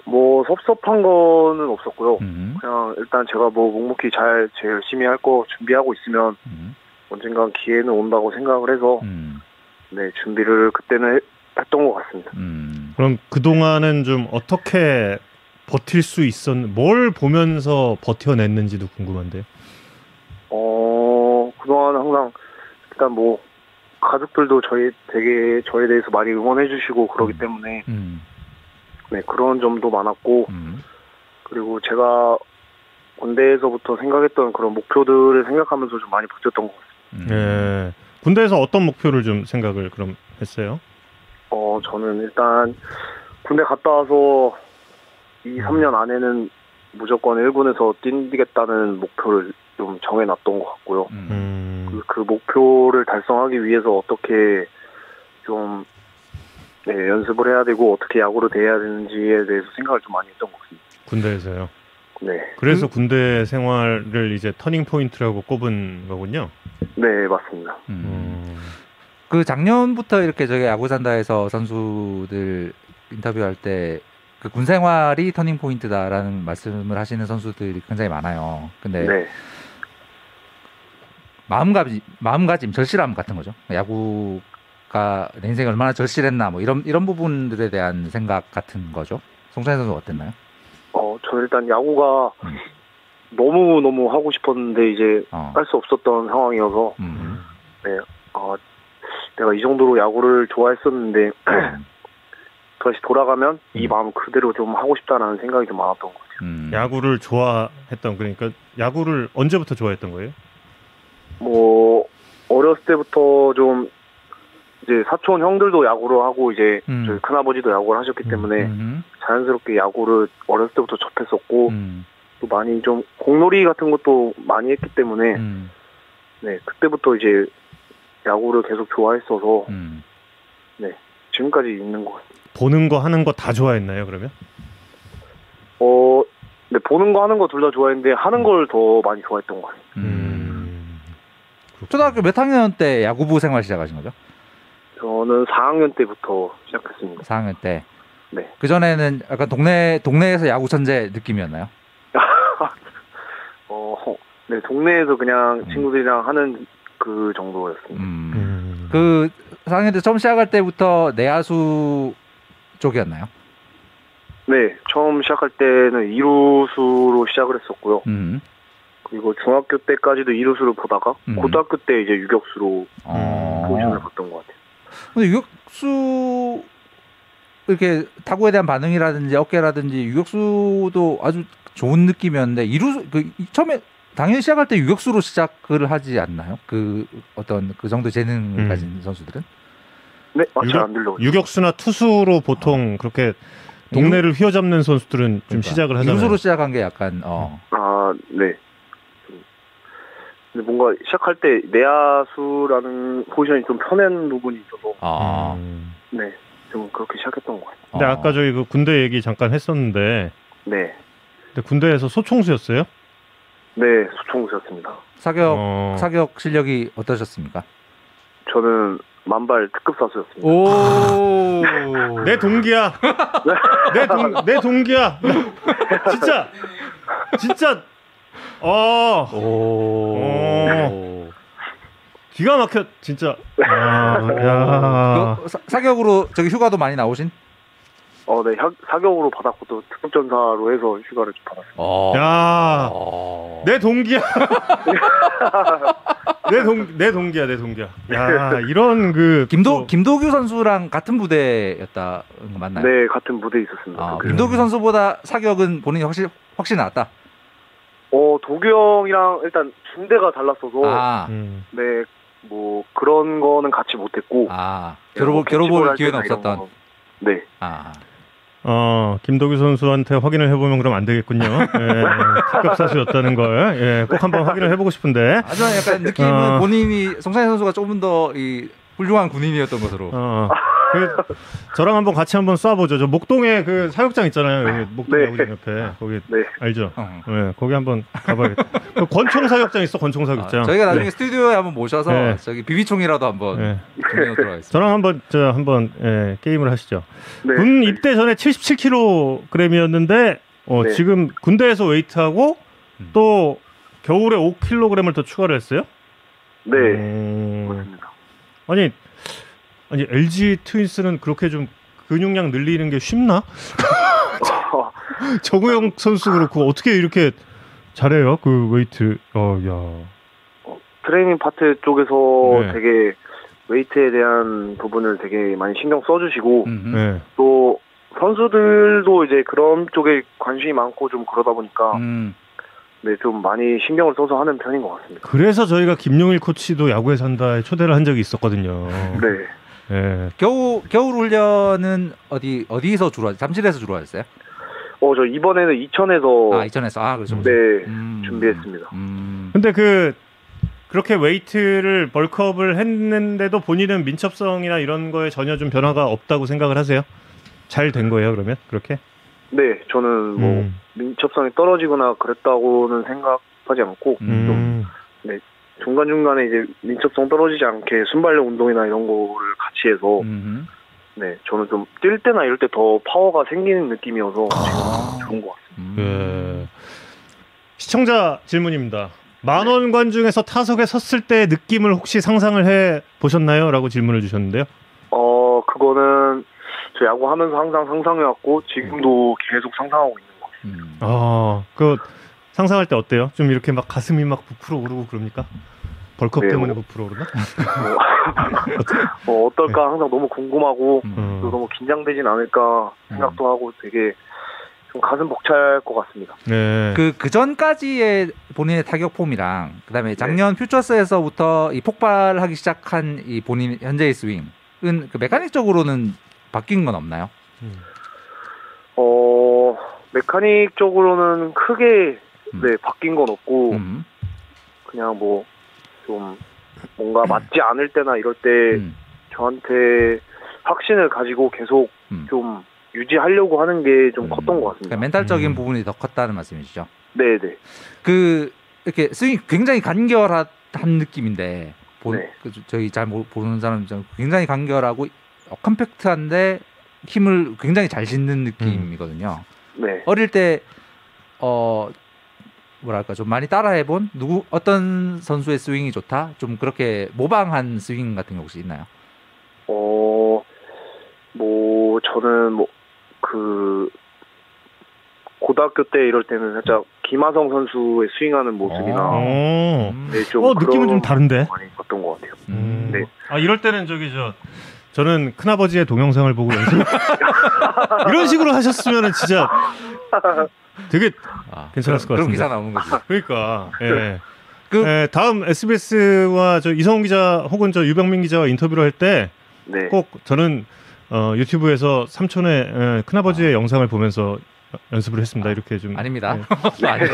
뭐 섭섭한 거는 없었고요. 음, 그냥 일단 제가 뭐 묵묵히 잘 제 열심히 할 거 준비하고 있으면 음, 언젠간 기회는 온다고 생각을 해서 음, 네 준비를 그때는 해- 했던 것 같습니다. 음. 그럼 그 동안은 좀 어떻게 버틸 수 있었, 뭘 보면서 버텨냈는지도 궁금한데요. 어 그동안 항상 일단 뭐 가족들도 저희 되게 저에 대해서 많이 응원해 주시고 그러기 음. 때문에 음, 네 그런 점도 많았고 음, 그리고 제가 군대에서부터 생각했던 그런 목표들을 생각하면서 좀 많이 버텼던 것 같습니다. 음. 예. 군대에서 어떤 목표를 좀 생각을 그럼 했어요? 어 저는 일단 군대 갔다 와서 2, 3년 안에는 무조건 1군에서 뛰겠다는 목표를 좀 정해놨던 것 같고요. 음. 음, 그, 그 목표를 달성하기 위해서 어떻게 좀 네, 연습을 해야 되고 어떻게 야구를 대해야 되는지에 대해서 생각을 좀 많이 했던 것 같습니다. 군대에서요. 네, 그래서 군대 생활을 이제 터닝 포인트라고 꼽은 거군요. 네 맞습니다. 음. 음. 그 작년부터 이렇게 저기 야구 산다에서 선수들 인터뷰할 때 그 군 생활이 터닝 포인트다라는 말씀을 하시는 선수들이 굉장히 많아요. 근데 네, 마음가짐, 마음가짐, 절실함 같은 거죠. 야구 가 내 인생에 얼마나 절실했나 뭐 이런 이런 부분들에 대한 생각 같은 거죠. 송찬희 선수 어땠나요? 어 저는 일단 야구가 음. 너무 너무 하고 싶었는데 이제 어. 할수 없었던 상황이어서 음. 어, 내가 이 정도로 야구를 좋아했었는데 다시 돌아가면 이 음. 마음 그대로 좀 하고 싶다라는 생각이 좀 많았던 것 같아요. 음. 야구를 좋아했던 그러니까 야구를 언제부터 좋아했던 거예요? 뭐 어렸을 때부터 좀 이제 사촌 형들도 야구를 하고 이제 음. 저희 큰아버지도 야구를 하셨기 음. 때문에 음. 자연스럽게 야구를 어렸을 때부터 접했었고 음. 또 많이 좀 공놀이 같은 것도 많이 했기 때문에 음. 네 그때부터 이제 야구를 계속 좋아했어서 음. 지금까지 있는 것 같아요. 보는 거 하는 거 다 좋아했나요? 그러면? 어, 네, 보는 거 하는 거 둘 다 좋아했는데 하는 걸 더 많이 좋아했던 것 같아요. 음. 초등학교 몇 학년 때 야구부 생활 시작하신 거죠? 저는 4학년 때부터 시작했습니다. 4학년 때. 네. 그 전에는 약간 동네 동네에서 야구 천재 느낌이었나요? 어, 네, 동네에서 그냥 음. 친구들이랑 하는 그 정도였습니다. 음. 음. 그 4학년 때 처음 시작할 때부터 내야수 쪽이었나요? 네, 처음 시작할 때는 이루수로 시작을 했었고요. 음. 그리고 중학교 때까지도 이루수를 보다가 음. 고등학교 때 이제 유격수로 어. 포지션을 봤던 것 같아요. 근데 유격수 이렇게 타구에 대한 반응이라든지 어깨라든지 유격수도 아주 좋은 느낌이었는데 이루 그 이- 처음에 당연히 시작할 때 유격수로 시작을 하지 않나요? 그 어떤 그 정도 재능을 음. 가진 선수들은 네, 아, 유격- 잘안 들려요. 유격수나 투수로 보통 그렇게 동네를 휘어잡는 선수들은 좀 그러니까 시작을 하잖아요. 이루수로 시작한 게 약간 어 아, 네. 좀- 근데 뭔가 시작할 때 내야수라는 포지션이 좀 편한 부분이 있어서 아. 음. 네, 좀 그렇게 시작했던 것 같아요. 근데 어. 아까 저희 그 군대 얘기 잠깐 했었는데 네, 근데 군대에서 소총수였어요? 네, 수총수였습니다. 사격 어. 사격 실력이 어떠셨습니까? 저는 만발 특급 사수였습니다. 오. 내 동기야. 내 동, 내 동기야. 진짜, 진짜, 어, 오. 기가 막혀, 진짜. 아, 야. 그 사- 사격으로 저기 휴가도 많이 나오신? 어, 네, 사- 사격으로 받았고 또 특급 전사로 해서 휴가를 좀 받았어요. 어. 야, 어. 내 동기야. 내 동, 내 동기야, 내 동기야. 야, 이런 그. 김도 또- 김도규 선수랑 같은 부대였다 맞나요? 네, 같은 무대에 있었습니다. 아, 그- 김도규 선수보다 사격은 본인이 확실히 확실히 낫다. 어, 도규 형이랑 일단 군대가 달랐어서 아, 음. 네, 뭐 그런 거는 같이 못했고 아뭐 겨뤄볼 캐치볼 겨뤄볼 할 기회는 없었던. 거. 네, 아, 어, 김도규 선수한테 확인을 해보면 그럼 안 되겠군요. 예, 특급 사수였다는 걸. 예, 꼭 한번 확인을 해보고 싶은데. 하지만 약간 느낌은 어. 본인이 송찬희 선수가 조금 더 이 훌륭한 군인이었던 것으로. 어, 그, 저랑 한번 같이 한번 쏴보죠. 저 목동에 그 사육장 있잖아요. 여기 목동 네. 야구장 옆에. 거기 네. 알죠? 어. 예, 거기 한번 가봐야겠다. 그 권총 사육장 있어, 권총 아, 사육장. 저희가 나중에 스튜디오에 한번 모셔서 네. 저기 비비총이라도 한번 들어가겠습니다. 저랑 한번 저 한번 예, 게임을 하시죠. 네. 군 입대 전에 77kg이었는데 어, 네. 지금 군대에서 웨이트하고 음. 또 겨울에 5kg을 더 추가를 했어요? 네, 음. 아니 아니 LG 트윈스는 그렇게 좀 근육량 늘리는 게 쉽나? 정우영 선수 그렇고 어떻게 이렇게 잘해요? 그 웨이트. 어, 야. 트레이닝 파트 쪽에서 네. 되게 웨이트에 대한 부분을 되게 많이 신경 써주시고. 네. 또 선수들도 이제 그런 쪽에 관심이 많고 좀 그러다 보니까 음. 네, 좀 많이 신경을 써서 하는 편인 것 같습니다. 그래서 저희가 김용일 코치도 야구에 산다에 초대를 한 적이 있었거든요. 네. 예. 겨우 겨울 훈련은 어디 어디서 주로 하세요? 잠실에서 주로 하셨어요? 어, 저 이번에는 이천에서 아 이천에서 아 그렇죠. 네, 그렇죠. 음. 준비했습니다. 음. 근데 그 그렇게 웨이트를 bulk up을 했는데도 본인은 민첩성이나 이런 거에 전혀 좀 변화가 없다고 생각을 하세요? 잘 된 거예요, 그러면? 그렇게? 네, 저는 뭐 음. 민첩성이 떨어지거나 그랬다고는 생각하지 않고 음. 중간 중간에 이제 민첩성 떨어지지 않게 순발력 운동이나 이런 거를 같이 해서 음흠. 네, 저는 좀 뛸 때나 이럴 때 더 파워가 생기는 느낌이어서 아. 좋은 것 같습니다. 음. 예. 시청자 질문입니다. 만원 관 중에서 타석에 섰을 때 느낌을 혹시 상상을 해 보셨나요? 라고 질문을 주셨는데요. 어, 그거는 저 야구 하면서 항상 상상해왔고 지금도 계속 상상하고 있는 것 같습니다. 음. 아, 그 상상할 때 어때요? 좀 이렇게 막 가슴이 막 부풀어 오르고 그럽니까? 벌크업 네, 때문에 뭐. 부풀어 오르나? 어, 어떨까 항상 너무 궁금하고 음. 또 너무 긴장되진 않을까 생각도 하고 되게 좀 가슴 벅찰 것 같습니다. 네. 그, 그 전까지의 본인의 타격 폼이랑, 그 다음에 작년 퓨처스에서부터 이 폭발하기 시작한 이 본인 현재의 스윙은 그 메카닉적으로는 바뀐 건 없나요? 음. 어, 메카닉 적으로는 크게 음. 네, 바뀐 건 없고 음. 그냥 뭐 좀 뭔가 맞지 않을 때나 이럴 때 음. 저한테 확신을 가지고 계속 음. 좀 유지하려고 하는 게좀 음. 컸던 것 같습니다. 그러니까 멘탈적인 음. 부분이 더 컸다는 말씀이시죠. 네, 네. 그 이렇게 스윙 굉장히 간결한 느낌인데 본, 네. 그 저희 잘 모- 모르는 사람 좀 굉장히 간결하고 어, 컴팩트한데 힘을 굉장히 잘 싣는 느낌이거든요. 네. 어릴 때 어 뭐랄까 좀 많이 따라해본 누구 어떤 선수의 스윙이 좋다 좀 그렇게 모방한 스윙 같은 게 혹시 있나요? 어, 뭐, 저는 뭐, 그, 고등학교 때 이럴 때는 살짝 김하성 선수의 스윙하는 모습이나, 어. 음. 네, 좀. 어, 느낌은 좀 다른데. 많이 봤던 것 같아요. 음. 네. 아 이럴 때는 저기 저 저는 큰아버지의 동영상을 보고 연습 이런 식으로 하셨으면 진짜 되게 아, 괜찮았을 것 그럼 같습니다. 기사 나오는 거지. 그러니까 예. 그- 예, 다음 SBS와 저 이성훈 기자 혹은 저 유병민 기자와 인터뷰를 할 때꼭 네. 저는 어, 유튜브에서 삼촌의 예, 큰아버지의 영상을 보면서 연습을 했습니다. 이렇게 좀 아닙니다. 예. 아니요.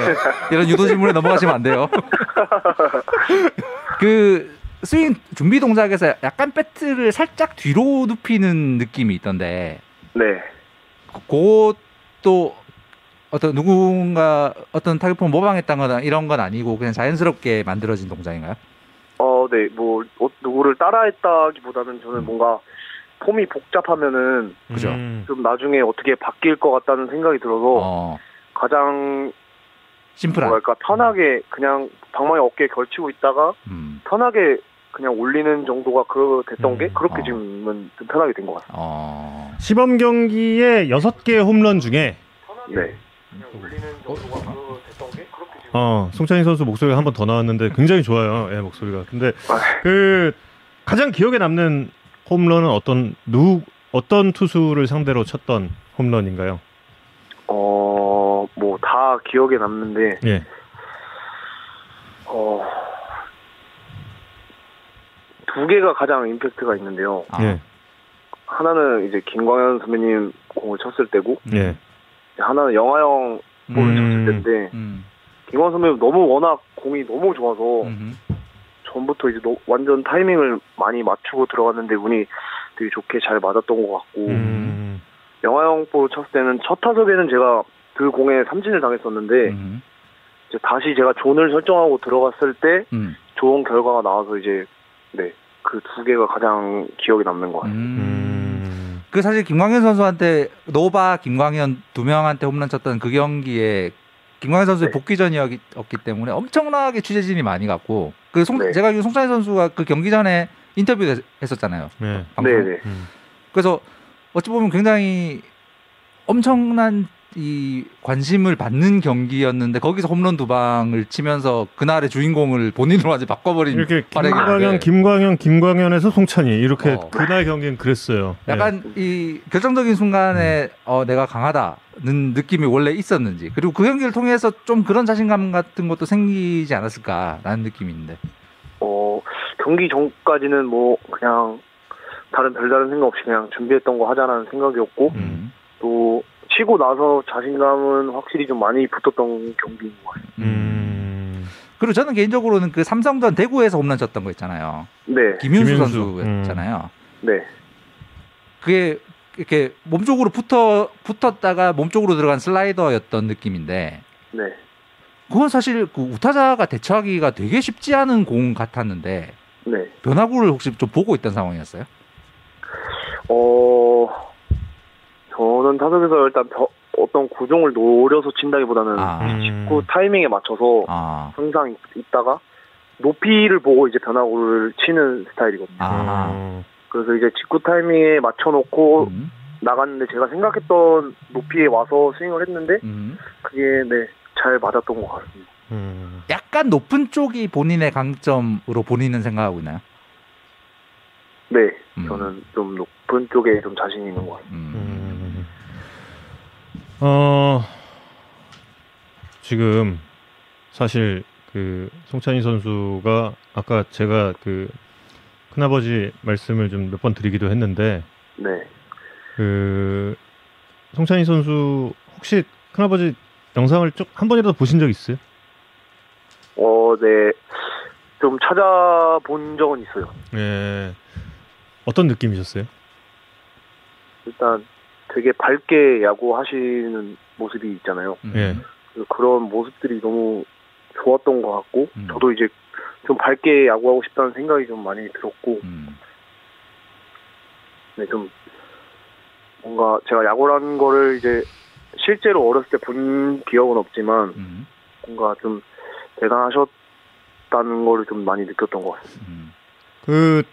이런 유도 질문에 넘어가시면 안 돼요. 그 스윙 준비 동작에서 약간 배트를 살짝 뒤로 눕히는 느낌이 있던데 네. 그것도 어떤 누군가 어떤 타격폼 모방했다거나 이런 건 아니고 그냥 자연스럽게 만들어진 동작인가요? 어, 네. 뭐, 어, 누구를 따라했다기보다는 저는 뭔가 폼이 복잡하면은 그죠. 음. 좀 나중에 어떻게 바뀔 것 같다는 생각이 들어서 어, 가장 심플한. 뭐랄까 편하게 그냥 방망이 어깨에 걸치고 있다가 음, 편하게 그냥 올리는 정도가 그 됐던 음. 게 그렇게 어. 지금은 좀 편하게 된 것 같아요. 어, 시범 경기의 6개 홈런 중에 네. 그렇게 지금 어, 송찬희 선수 목소리가 한 번 더 나왔는데 굉장히 좋아요. 예, 목소리가. 근데 그 가장 기억에 남는 홈런은 어떤 누 어떤 투수를 상대로 쳤던 홈런인가요? 어, 뭐 다 기억에 남는데 예. 어. 두 개가 가장 임팩트가 있는데요. 아, 예. 하나는 이제 김광현 선배님 공을 쳤을 때고 예. 하나는 영화형 볼을 음. 쳤을 때인데 음, 김광현 선배님 너무 워낙 공이 너무 좋아서 음, 전부터 이제 너- 완전 타이밍을 많이 맞추고 들어갔는데 운이 되게 좋게 잘 맞았던 것 같고 음. 영하 형 볼 쳤을 때는 첫 타석에는 제가 그 공에 삼진을 당했었는데 음, 이제 다시 제가 zone을 설정하고 들어갔을 때 음, 좋은 결과가 나와서 이제 네 그 두 개가 가장 기억에 남는 것 같아요. 그 사실 김광현 선수한테 노바 김광현 두 명한테 홈런 쳤던 그 경기에 김광현 선수의 네. 복귀전이었기 때문에 엄청나게 취재진이 많이 갔고 그 송, 네. 제가 알기로 송찬희 선수가 그 경기 전에 인터뷰 했었잖아요. 예. 방송. 네네. 음. 그래서 어찌 보면 굉장히 엄청난 이 관심을 받는 경기였는데 거기서 홈런 두 방을 치면서 그날의 주인공을 본인으로 아주 바꿔버린 이렇게 김광현, 김광현, 김광현에서 송찬이 이렇게 어. 그날 경기는 그랬어요. 예. 약간 이 결정적인 순간에 어, 내가 강하다는 느낌이 원래 있었는지 그리고 그 경기를 통해서 좀 그런 자신감 같은 것도 생기지 않았을까라는 느낌이 있는데 어 경기 전까지는 뭐 그냥 다른 별다른 생각 없이 그냥 준비했던 거 하자라는 생각이었고 음. 또 치고 나서 자신감은 확실히 좀 많이 붙었던 경기인 것 같아요. 음. 그리고 저는 개인적으로는 그 삼성전 대구에서 홈런 쳤던 거 있잖아요 네, 김윤수, 김윤수. 선수였잖아요 네, 그게 이렇게 몸쪽으로 붙어 붙었다가 몸쪽으로 들어간 슬라이더였던 느낌인데 네. 그건 사실 그 우타자가 대처하기가 되게 쉽지 않은 공 같았는데 네. 변화구를 혹시 좀 보고 있던 상황이었어요? 어 저는 타석에서 일단 벼- 어떤 구종을 노려서 친다기보다는 아, 음. 그 타이밍에 맞춰서 아, 항상 있다가 높이를 보고 이제 변화구를 치는 스타일이거든요. 아. 어. 그래서 이제 직구 타이밍에 맞춰놓고 음, 나갔는데 제가 생각했던 높이에 와서 스윙을 했는데 음. 그게 네 잘 맞았던 것 같습니다. 음. 약간 높은 쪽이 본인의 강점으로 본인은 생각하고 있나요? 네, 음. 저는 좀 높은 쪽에 좀 자신 있는 것 같아요. 음. 음. 어 지금 사실 그 송찬희 선수가 아까 제가 그 큰아버지 말씀을 좀 몇 번 드리기도 했는데 네, 그 송찬희 선수 혹시 큰아버지 영상을 쭉 한 번이라도 보신 적 있어요? 어, 네, 좀 찾아본 적은 있어요. 예. 어떤 느낌이셨어요? 일단 되게 밝게 야구하시는 모습이 있잖아요. 그래서 그런 모습들이 너무 좋았던 것 같고 음. 저도 이제 좀 밝게 야구하고 싶다는 생각이 좀 많이 들었고 음. 네, 좀 뭔가 제가 야구라는 거를 이제 실제로 어렸을 때 본 기억은 없지만 음. 뭔가 좀 대단하셨다는 거를 좀 많이 느꼈던 것 같습니다. 음. 그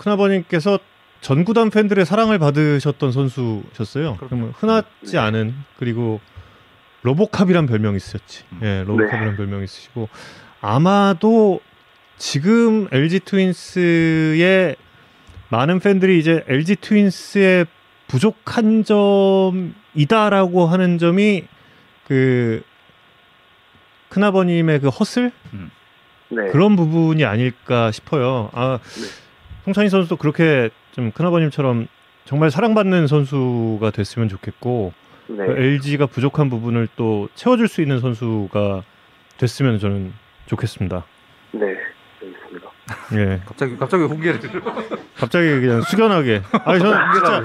큰아버님께서 전구단 팬들의 사랑을 받으셨던 선수셨어요. 그러면 흔하지 네. 않은 그리고 로보캅이란 별명이 있었지. 음. 예, 로보캅이란 별명이 있으시고 아마도 지금 LG 트윈스의 많은 팬들이 이제 LG 트윈스의 부족한 점이다라고 하는 점이 그 큰아버님의 그 허슬 네, 그런 부분이 아닐까 싶어요. 아, 네. 송찬희 선수도 그렇게 좀 큰아버님처럼 정말 사랑받는 선수가 됐으면 좋겠고 네, 그 LG가 부족한 부분을 또 채워줄 수 있는 선수가 됐으면 저는 좋겠습니다. 네, 알겠습니다. 예, 갑자기 갑자기 공개를 갑자기 그냥 숙연하게. 아니 저는 진짜.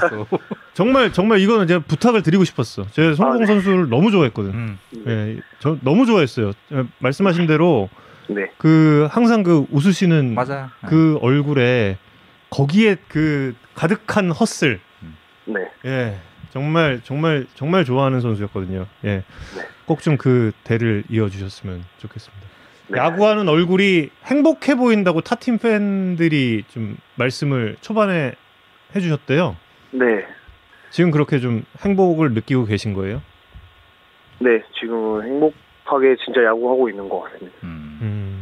정말 정말 이거는 제가 부탁을 드리고 싶었어. 제가 손흥민 아, 네. 선수를 너무 좋아했거든. 음. 네, 예, 저 너무 좋아했어요. 예, 말씀하신 대로 네, 그 항상 그 웃으시는 맞아요. 그 얼굴에 거기에 그 가득한 헛슬. 네, 예. 정말 정말 정말 좋아하는 선수였거든요. 예. 꼭좀 그 대를 이어 주셨으면 좋겠습니다. 네. 야구하는 얼굴이 행복해 보인다고 타팀 팬들이 좀 말씀을 초반에 해 주셨대요. 네, 지금 그렇게 좀 행복을 느끼고 계신 거예요? 네, 지금은 행복하게 진짜 야구하고 있는 것 같습니다. 음. 음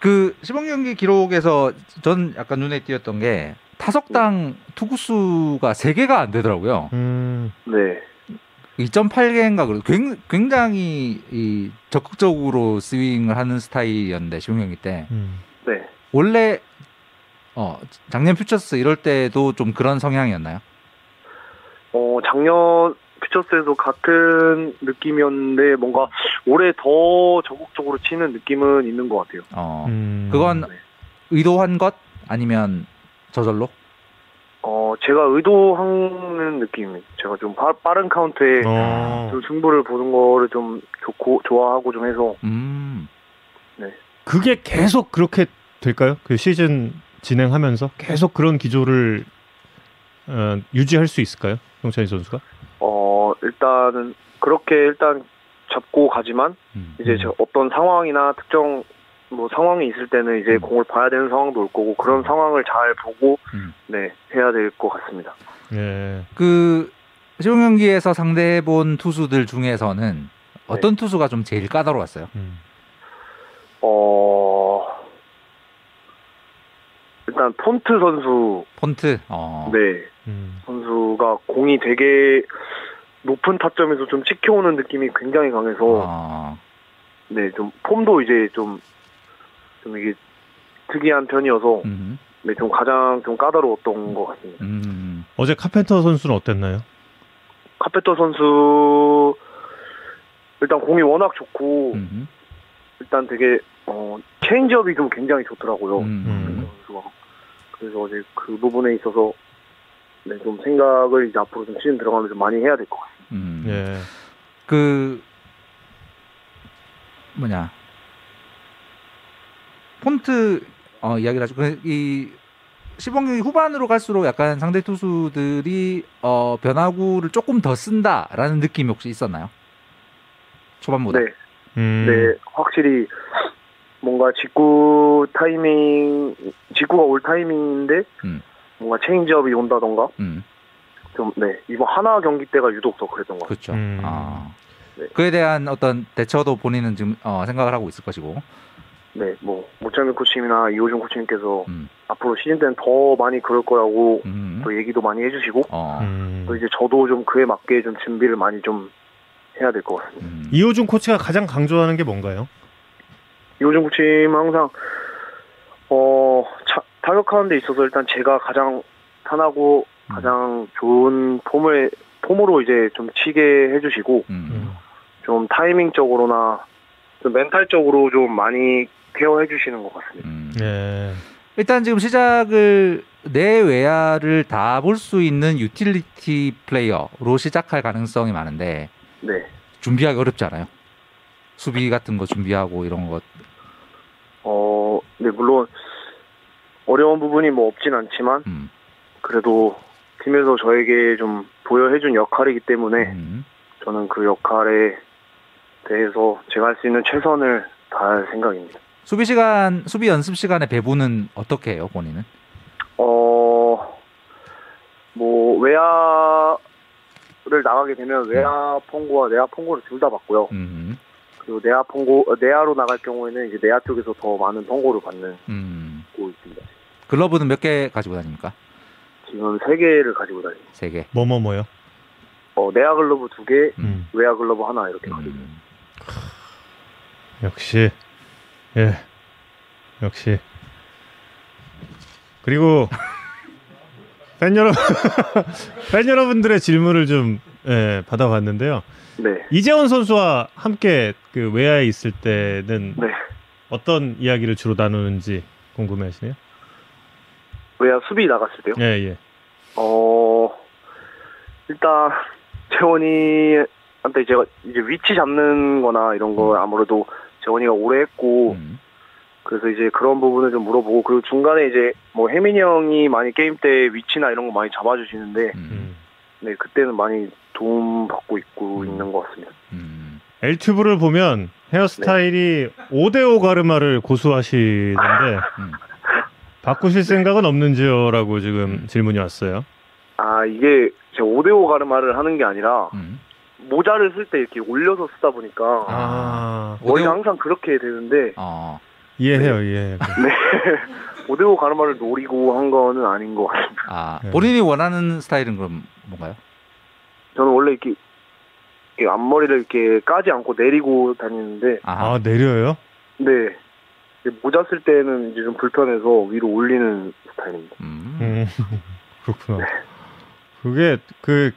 그 시범 경기 기록에서 전 약간 눈에 띄었던 게 타석당 투구수가 3개가 안 되더라고요. 음, 네, 2.8개인가 그래도 굉- 굉장히 이 적극적으로 스윙을 하는 스타일이었는데 시범 경기 때 음. 네, 원래 어 작년 퓨처스 이럴 때도 좀 그런 성향이었나요? 어 작년 퓨처스에도 같은 느낌이었는데 뭔가 올해 더 적극적으로 치는 느낌은 있는 것 같아요. 어 음. 그건 네. 의도한 것 아니면 저절로? 어 제가 의도하는 느낌, 제가 좀 빠, 빠른 카운트에 어, 좀 승부를 보는 거를 좀 좋고 좋아하고 좀 해서 음. 그게 계속 그렇게 될까요? 그 시즌 진행하면서 계속 그런 기조를 어, 유지할 수 있을까요? 용찬희 선수가? 어 일단은 그렇게 일단 잡고 가지만 음. 이제 음. 어떤 상황이나 특정 뭐 상황이 있을 때는 이제 음. 공을 봐야 되는 상황도 올 거고 그런 음. 상황을 잘 보고 음. 네 해야 될 것 같습니다. 예. 그 시범 경기에서 상대해 본 투수들 중에서는 어떤 투수가 좀 제일 까다로웠어요? 음. 어 일단 폰트 선수 폰트. 어. 네 음. 선수가 공이 되게 높은 타점에서 좀 찍혀오는 느낌이 굉장히 강해서 어. 네좀 폼도 이제 좀좀 이게 특이한 편이어서 음. 네좀 가장 좀 까다로웠던 것 같습니다. 음. 어제 카펜터 선수는 어땠나요? 카페터 선수 일단 공이 워낙 좋고 음. 일단 되게 어 체인지업이 좀 굉장히 좋더라고요. 음. 음. 선수가. 그래서 어제 그 부분에 있어서 네, 좀 생각을 이제 앞으로 좀 시즌 들어가면서 많이 해야 될 것 같습니다. 음. 예. 그 뭐냐 폰트 어 이야기를 하죠. 그, 이 시범 경기 후반으로 갈수록 약간 상대 투수들이 어 변화구를 조금 더 쓴다라는 느낌이 혹시 있었나요? 초반보다. 네, 음. 네, 확실히 뭔가 직구 타이밍, 직구가 올 타이밍인데 음. 뭔가 체인지업이 온다던가 음. 좀 네 이번 한화 경기 때가 유독 더 그랬던 것 같아요. 그렇죠. 음. 아. 네. 그에 대한 어떤 대처도 본인은 지금 어, 생각을 하고 있을 것이고. 네, 뭐 모창민 코치님이나 이호준 코치님께서 음. 앞으로 시즌 때는 더 많이 그럴 거라고 음. 또 얘기도 많이 해주시고 어. 음. 또 이제 저도 좀 그에 맞게 좀 준비를 많이 좀 해야 될 것 같습니다. 음. 이호준 코치가 가장 강조하는 게 뭔가요? 이호준 코치님 항상 어 차- 타격하는 데 있어서 일단 제가 가장 편하고 음. 가장 좋은 폼을 폼으로 이제 좀 치게 해주시고 음. 좀 타이밍적으로나 좀 멘탈적으로 좀 많이 케어해 주시는 것 같습니다. 음. 예. 일단 지금 시작을 내외야를 다 볼 수 있는 utility player로 시작할 가능성이 많은데 네. 준비하기 어렵지 않아요? 수비 같은 거 준비하고 이런 것. 어, 네, 물론 어려운 부분이 뭐 없진 않지만 음. 그래도 팀에서 저에게 좀 보여해준 역할이기 때문에 음. 저는 그 역할에 대해서 제가 할 수 있는 최선을 다할 생각입니다. 수비 시간, 수비 연습 시간의 배분은 어떻게 해요, 본인은? 어, 뭐 외야를 나가게 되면 외야 펑고와 내야 펑고를 둘 다 받고요. 음. 그리고 내야 펑고 어, 내야로 나갈 경우에는 이제 내야 쪽에서 더 많은 펑고를 받는 음. 고 있습니다. 글러브는 몇 개 가지고 다닙니까? 지금 세 개를 가지고 다니고 세 개. 뭐 뭐 뭐요? 어, 내야 글러브 두 개, 음. 외야 글러브 하나 이렇게 가지고 음. 역시 예 역시 그리고 팬 여러분 팬 여러분들의 질문을 좀 예, 받아봤는데요. 네, 이재원 선수와 함께 그 외야에 있을 때는 네. 어떤 이야기를 주로 나누는지 궁금해하시네요. 외야 수비 나갔을 때요. 예 예. 어, 일단 재원이한테 제가 이제 위치 잡는 거나 이런 거 아무래도 재원이가 오래 했고 음. 그래서 이제 그런 부분을 좀 물어보고 그리고 중간에 이제 뭐 혜민이 형이 많이 게임 때 위치나 이런 거 많이 잡아주시는데 음. 음. 네 그때는 많이 도움 받고 있고 음. 있는 것 같습니다. 음. 엘튜브를 보면 헤어스타일이 5대5 가르마를 고수하시는데 음. 바꾸실 생각은 없는지요라고 지금 질문이 왔어요. 아 이게 제가 5대5 가르마를 하는 게 아니라 음. 모자를 쓸 때 이렇게 올려서 쓰다 보니까 아, 머리가 오데오- 항상 그렇게 되는데 어. 이해해요, 이해해요. 네 5대5 가르마를 노리고 한 거는 아닌 것 같습니다. 아, 네. 본인이 원하는 스타일은 그럼 뭔가요? 저는 원래 이렇게, 이렇게 앞머리를 이렇게 까지 않고 내리고 다니는데 아, 아, 내려요? 네 모자 쓸 때는 이제 좀 불편해서 위로 올리는 스타일입니다. 음. 음, 그렇구나. 그게 그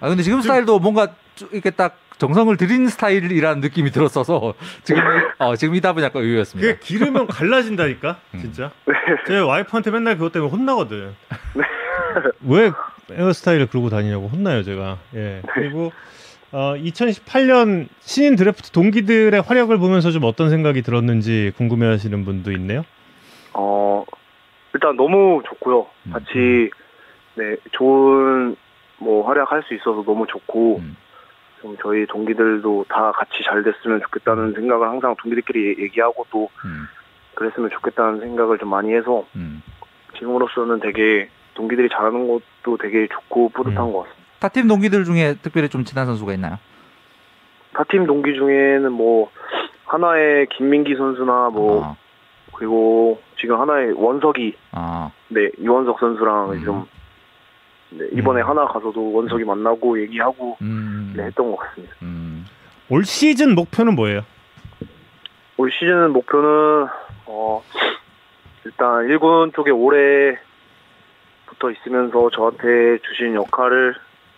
아 근데 지금 스타일도 뭔가 쭉 이렇게 딱 정성을 들인 스타일이라는 느낌이 들었어서 지금 어 지금 이 답은 약간 의외였습니다. 그게 기르면 갈라진다니까, 음. 진짜. 제 와이프한테 맨날 그것 때문에 혼나거든. 왜 헤어스타일을 그러고 다니냐고 혼나요, 제가. 예. 그리고 어, 2018년 신인 드래프트 동기들의 활약을 보면서 좀 어떤 생각이 들었는지 궁금해하시는 분도 있네요. 어 일단 너무 좋고요. 음. 같이 네 좋은 뭐 활약할 수 있어서 너무 좋고 음. 좀 저희 동기들도 다 같이 잘 됐으면 좋겠다는 생각을 항상 동기들끼리 얘기하고 또 음. 그랬으면 좋겠다는 생각을 좀 많이 해서 음. 지금으로서는 되게 동기들이 잘하는 것도 되게 좋고 뿌듯한 음. 것 같습니다. 타팀 동기들 중에 특별히 좀 친한 선수가 있나요? 타팀 동기 중에는 뭐 하나의 김민기 선수나 뭐 아, 그리고 지금 하나의 원석이 아, 네 이원석 선수랑 음. 좀 네, 이번에 음. 하나 가서도 원석이 만나고 얘기하고 음, 네, 했던 것 같습니다. 음, 올 시즌 목표는 뭐예요? 올 시즌 목표는 어 일단 일군 쪽에 오래 붙어 있으면서 저한테 주신 역할을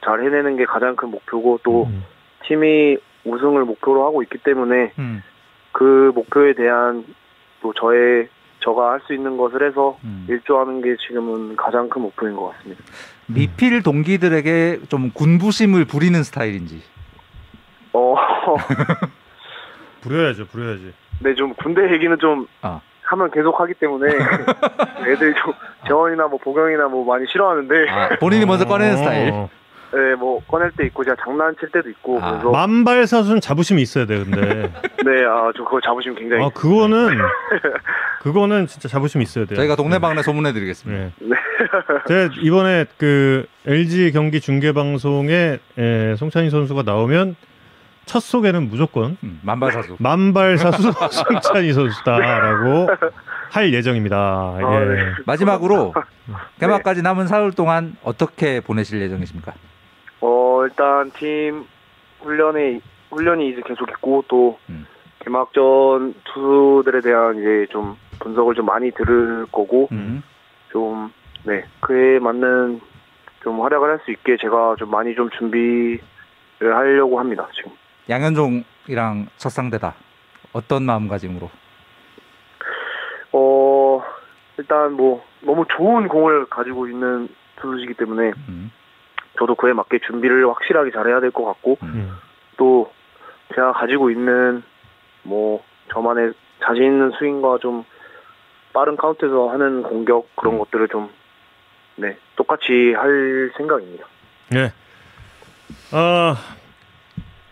잘 해내는 게 가장 큰 목표고 또 음. 팀이 우승을 목표로 하고 있기 때문에 음, 그 목표에 대한 또 저의 저가 할 수 있는 것을 해서 음. 일조하는 게 지금은 가장 큰 목표인 것 같습니다. 미필 동기들에게 좀 군부심을 부리는 스타일인지. 어, 부려야죠, 부려야지. 네, 좀 군대 얘기는 좀 아. 하면 계속 하기 때문에 애들이 좀 재원이나 뭐 보경이나 뭐 많이 싫어하는데 아, 본인이 먼저 꺼내는 어, 스타일. 네, 뭐 꺼낼 때 있고 제가 장난칠 때도 있고 아. 그래서 만발사수는 자부심이 있어야 돼, 근데. 네, 아, 저 그거 자부심 굉장히 아, 그거는, 그거는 진짜 자부심 이 있어야 돼요. 저희가 동네방네 소문해드리겠습니다. 네. 네. 제가 이번에 그 LG 경기 중계 방송에 에, 송찬희 선수가 나오면 첫 소개는 무조건 음, 만발사수. 만발사수 송찬희 선수다라고 할 예정입니다. 아, 예. 네. 마지막으로 개막까지 남은 사흘 동안 어떻게 보내실 예정이십니까? 어, 일단 팀 훈련에 훈련이 이제 계속 있고 또 음. 개막전 투수들에 대한 이제 좀 분석을 좀 많이 들을 거고 음. 좀 네, 그에 맞는 좀 활약을 할 수 있게 제가 좀 많이 좀 준비를 하려고 합니다, 지금. 양현종이랑 첫 상대다. 어떤 마음가짐으로? 어, 일단 뭐 너무 좋은 공을 가지고 있는 투수이기 때문에 음. 저도 그에 맞게 준비를 확실하게 잘해야 될 것 같고 음. 또 제가 가지고 있는 뭐 저만의 자신 있는 스윙과 좀 빠른 카운트에서 하는 공격 그런 음. 것들을 좀 네, 똑같이 할 생각입니다. 네. 아,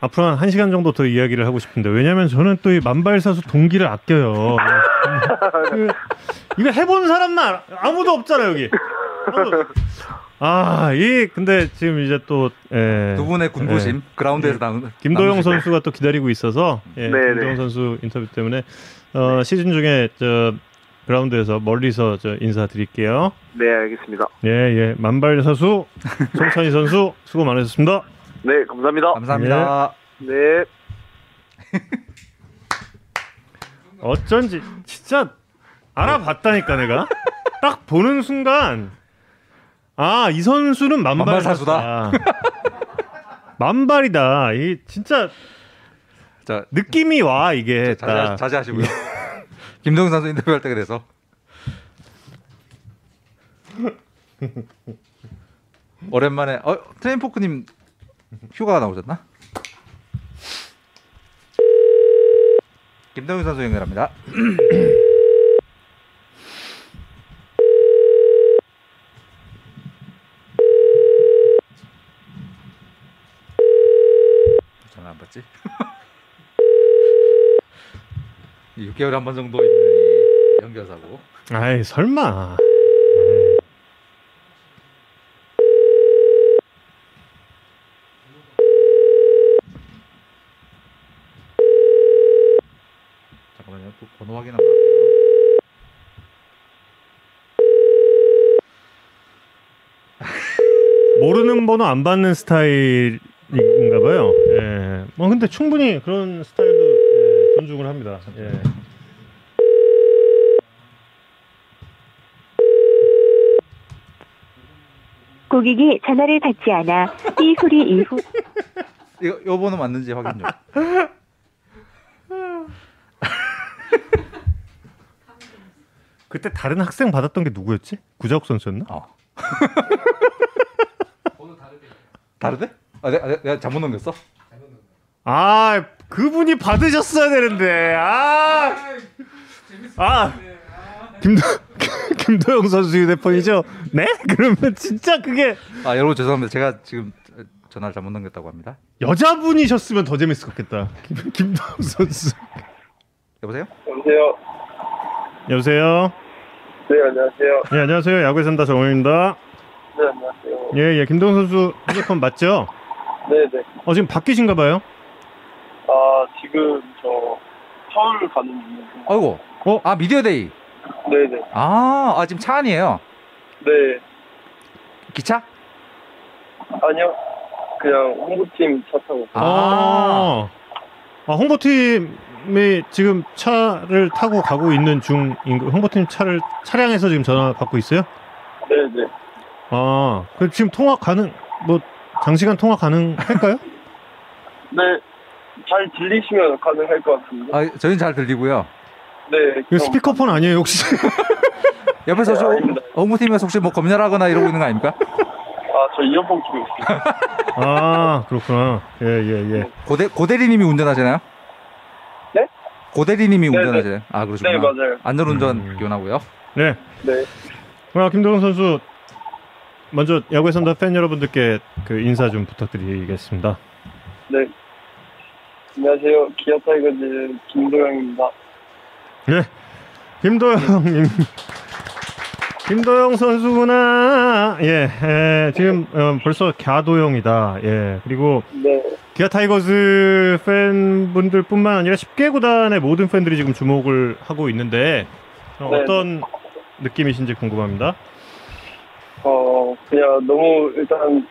앞으로 한 1시간 정도 더 이야기를 하고 싶은데 왜냐면 저는 또 이 만발사수 동기를 아껴요. 그, 이거 해본 사람만 아무도 없잖아요 여기. 아, 이 근데 지금 이제 또 예, 두 분의 군부심 그라운드에서 나 김도영 나누실 때. 선수가 또 기다리고 있어서 예, 네네. 김도영 선수 인터뷰 때문에 어, 시즌 중에 저 그라운드에서 멀리서 저 인사드릴게요. 네, 알겠습니다. 예, 예. 만발 사수 송찬희 선수 수고 많으셨습니다. 네, 감사합니다. 감사합니다. 네. 어쩐지 진짜 알아봤다니까 내가 딱 보는 순간 아 이 선수는 만발 만발 사수다. 만발이다. 이 진짜 자, 느낌이 와 이게 자제, 딱. 자제 하시고요. 김동현 선수 인터뷰할 때가 돼서. 오랜만에 어 트레인포크 님 휴가가 나오셨나? 김동현 선수 연결합니다. 받지? 6개월에 한 번 정도 있는 이 연결사고. 아이 설마. 에이. 잠깐만요. 또 번호 확인 한번 할게요. 모르는 번호 안 받는 스타일 인가 봐요. 예. 뭐 근데 충분히 그런 스타일도 예, 존중을 합니다. 예. 고객이 전화를 받지 않아 이 소리 이후 이거 요 번호 맞는지 확인 좀. 그때 다른 학생 받았던 게 누구였지? 구자욱 선수였나? 어. 다르대? 아, 내 가, 내가- 내가 잘못 넘겼어? 아 그분이 받으셨어야 되는데 아, 아 김도 김도영 선수 휴대폰이죠? 네? 그러면 진짜 그게 아 여러분 죄송합니다. 제가 지금 전화를 잘못 넘겼다고 합니다. 여자분이셨으면 더 재밌을 것 같겠다. 김, 김도영 선수. 여보세요? 여보세요. 여보세요. 네, 안녕하세요. 예 안녕하세요. 야구의 산다 정원입니다. 네, 안녕하세요. 예, 예, 김동현 선수 휴대폰 맞죠? 네, 네. 어, 지금 바뀌신가 봐요? 아, 지금 저 서울 가는 중이에요. 아이고. 어? 아 미디어데이. 네, 네. 아, 아 지금 차 안이에요. 네. 기차? 아니요. 그냥 홍보팀 차 타고. 아. 아, 홍보팀이 지금 차를 타고 가고 있는 중인 거, 홍보팀 차를, 차량에서 지금 전화 받고 있어요? 네, 네. 아, 그 지금 통화 가능, 뭐, 장시간 통화 가능할까요? 네. 잘 들리시면 가능할 것 같습니다. 아, 저희는 잘 들리고요. 네. 이거 스피커폰 아니에요, 혹시? 옆에서 네, 저 아닙니다. 홍보팀에서 혹시 뭐 검열하거나 이러고 있는 거 아닙니까? 아, 저 이어폰 끼고 있어요. 아, 그렇구나. 예, 예, 예. 고대 고대리님이 운전하시나요? 네? 고대리님이 네, 운전하시나요? 아 그러시구나. 네, 맞아요. 안전운전 음. 기원하고요. 네. 네. 그럼 김동현 선수, 먼저 야구의 선다 팬 여러분들께 그 인사 좀 부탁드리겠습니다. 네. 안녕하세요. 기아 타이거즈 김도영입니다. 네. 김도영님. 김도영 선수구나. 예, 예, 지금 어, 벌써 갸도영이다. 예, 그리고 네. 기아 타이거즈 팬분들뿐만 아니라 10개 구단의 모든 팬들이 지금 주목을 하고 있는데 어, 네. 어떤 느낌이신지 궁금합니다. 어, 그냥 너무 일단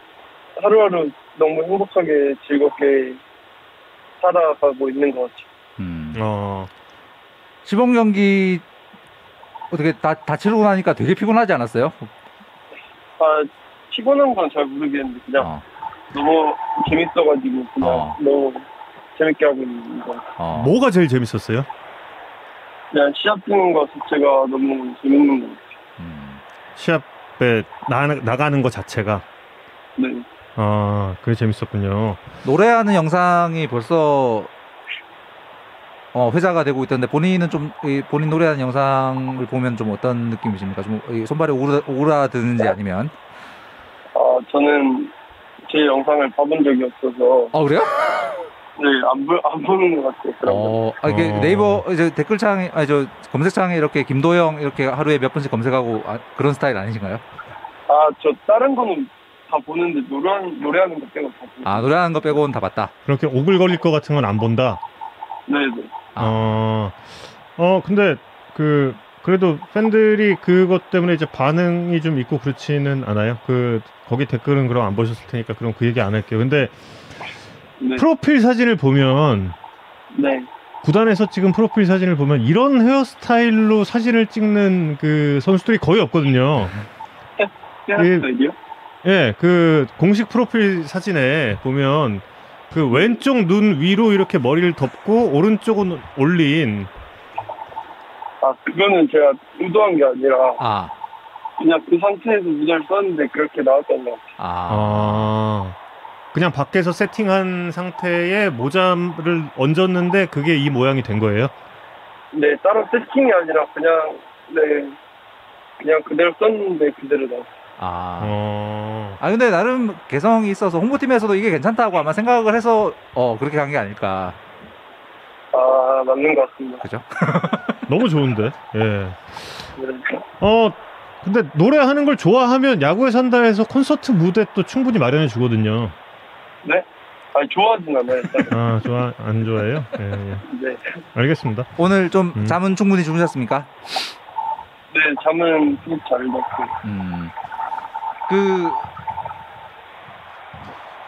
하루하루 너무 행복하게 즐겁게 살아가고 있는 것 같아요. 음. 어, 시범 경기 어떻게 다, 다 치르고 나니까 되게 피곤하지 않았어요? 아, 피곤한 건 잘 모르겠는데 그냥 어, 너무 재밌어가지고 그냥 어. 너무 재밌게 하고 있는 것 같아요. 어. 뭐가 제일 재밌었어요? 그냥 시합 뛰는 거 자체가 너무 재밌는 것 같아요. 시합에 나, 나가는 것 자체가 네. 아 그게 재밌었군요. 노래하는 영상이 벌써 어, 회자가 되고 있던데 본인은 좀 이, 본인 노래하는 영상을 보면 좀 어떤 느낌이십니까? 좀 이, 손발이 오르, 오르드는지 아니면 아, 저는 제 영상을 봐본 적이 없어서, 아 그래요? 네, 안, 보, 안 보는 것 같아요. 그런. 어, 아, 이게 어. 네이버 이제 댓글창에 아니 저 검색창에 이렇게 김도영 이렇게 하루에 몇 번씩 검색하고 아, 그런 스타일 아니신가요? 아, 저 다른 거는 다 보는데, 노래하는, 노래하는 거 빼고 다 보고. 아 노래하는 거 빼고는 다 봤다. 그렇게 오글거릴 것 같은 건 안 본다. 네 네. 아. 어, 어 근데 그 그래도 팬들이 그것 때문에 이제 반응이 좀 있고 그렇지는 않아요. 그 거기 댓글은 그럼 안 보셨을 테니까 그럼 그 얘기 안 할게요. 근데 네. 프로필 사진을 보면 네. 구단에서 찍은 프로필 사진을 보면 이런 헤어스타일로 사진을 찍는 그 선수들이 거의 없거든요. 헤어스타일이요? 예, 그 공식 프로필 사진에 보면 그 왼쪽 눈 위로 이렇게 머리를 덮고 오른쪽은 올린 아, 그거는 제가 의도한 게 아니라, 아, 그냥 그 상태에서 모자를 썼는데 그렇게 나왔던 것 같아요. 아, 아 그냥 밖에서 세팅한 상태에 모자를 얹었는데 그게 이 모양이 된 거예요? 네, 다른 세팅이 아니라 그냥, 네, 그냥 그대로 썼는데 그대로 나왔어요. 아. 어. 아 근데 나름 개성이 있어서 홍보팀에서도 이게 괜찮다고 아마 생각을 해서 어 그렇게 간 게 아닐까 아, 맞는 것 같습니다. 그죠? 너무 좋은데. 예. 네. 어 근데 노래하는 걸 좋아하면 야구에 산다 해서 콘서트 무대 또 충분히 마련해 주거든요. 네? 아니, 좋아하진 않아요. 아 좋아 안 좋아해요? 예, 예. 네. 알겠습니다. 오늘 좀 음. 잠은 충분히 주무셨습니까? 네, 잠은 푹잘 잤고. 음. 그,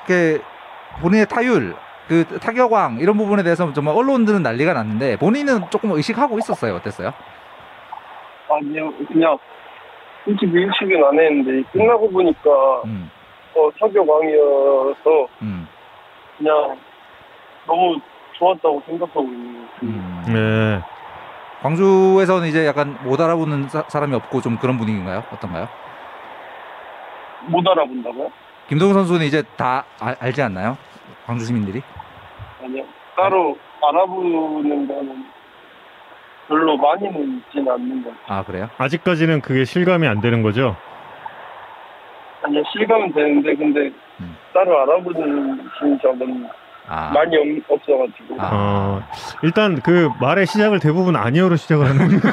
그 본인의 타율, 그 타격왕 이런 부분에 대해서 정말 언론들은 난리가 났는데 본인은 조금 의식하고 있었어요. 어땠어요? 아니요, 그냥, 솔직히 일식은 안 했는데, 끝나고 보니까, 음, 어, 타격왕이어서, 음, 그냥, 너무 좋았다고 생각하고 있는 것 같아요. 음. 네. 광주에서는 이제 약간 못 알아보는 사, 사람이 없고 좀 그런 분위기인가요? 어떤가요? 못 알아본다고요? 김동현 선수는 이제 다 알, 알지 않나요? 광주 시민들이? 아니요. 따로 알아보는 거는 별로 많이는 있지는 않는 것 같아요. 아 그래요? 아직까지는 그게 실감이 안 되는 거죠? 아니요, 실감은 되는데, 근데, 음. 따로 알아보는 적은 아, 많이 없, 없어가지고. 아. 어, 일단 그 말의 시작을 대부분 아니어로 시작을 하는 뭔가.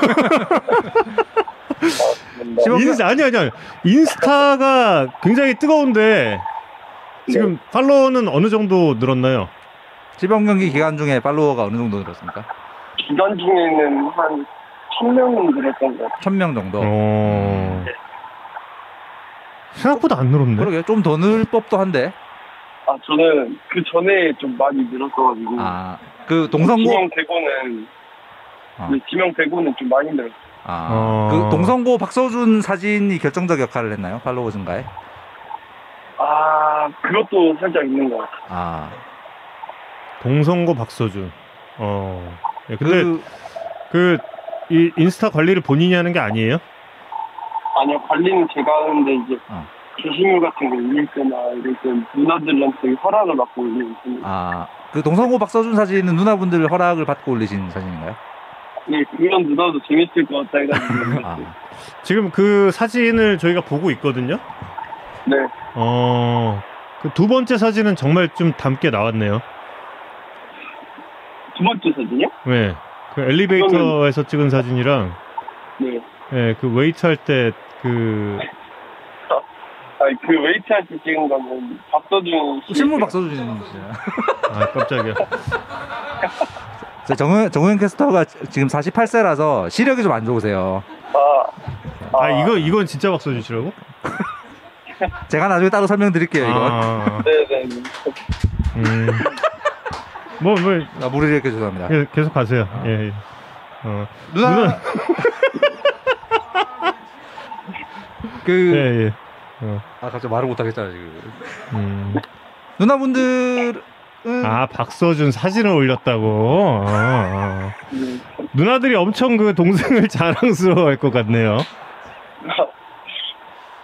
시범- 인스 아니 아니 아니 인스타가 굉장히 뜨거운데 지금 팔로워는 어느 정도 늘었나요? 지방 경기 기간 중에 팔로워가 어느 정도 늘었습니까? 기간 중에는 한 1000명은 늘었던 것 같아요. 1000명 정도. 어... 생각보다 안 늘었네. 그러게 좀 더 늘 법도 한데. 아, 저는 그 전에 좀 많이 늘었어가지고. 아, 그 동성고 지명 대고는, 어. 네, 지명 대고는 좀 많이 늘었어요. 아, 어. 그 동성고 박서준 사진이 결정적 역할을 했나요? 팔로워 증가에? 아, 그것도 살짝 있는 것 같아요. 아. 동성고 박서준. 어. 예, 근데 그 그 이 인스타 관리를 본인이 하는 게 아니에요? 아니요, 관리는 제가 하는데, 이제, 어. 게시물 같은 거 올릴 때나, 이럴 때 누나들한테 허락을 받고 올리는 편이에요. 아, 그 동성고 박서준 사진은 누나분들 허락을 받고 올리신 사진인가요? 네, 그런 누나도 재밌을 것 같아 해가지고. 아. 지금 그 사진을 저희가 보고 있거든요. 네. 어. 그 두 번째 사진은 정말 좀 닮게 나왔네요. 두 번째 사진이요? 네. 그 엘리베이터에서 찍은 사진이랑 네. 예, 그 웨이트 할 때 그 아니, 그 웨이트 할 때 찍은 거는 박서준 씨. 실물 박서준이잖아요. 아, 깜짝이야. 저 정우영, 정우영 캐스터가 지금 48세라서 시력이 좀 안 좋으세요. 아, 아, 이거 이건 진짜 박서준이라고? 제가 나중에 따로 설명드릴게요, 이거. 아, 네네. 음. 뭐, 뭐, 아, 무리를 이렇게 죄송합니다. 예, 계속 가세요. 예, 예. 어, 누나, 누나- 그, 예, 예. 어, 아, 갑자기 말을 못 하겠잖아요, 지금. 음. 누나분들 은, 아, 박서준 사진을 올렸다고? 어, 어. 네. 누나들이 엄청 그 동생을 자랑스러워 할 것 같네요.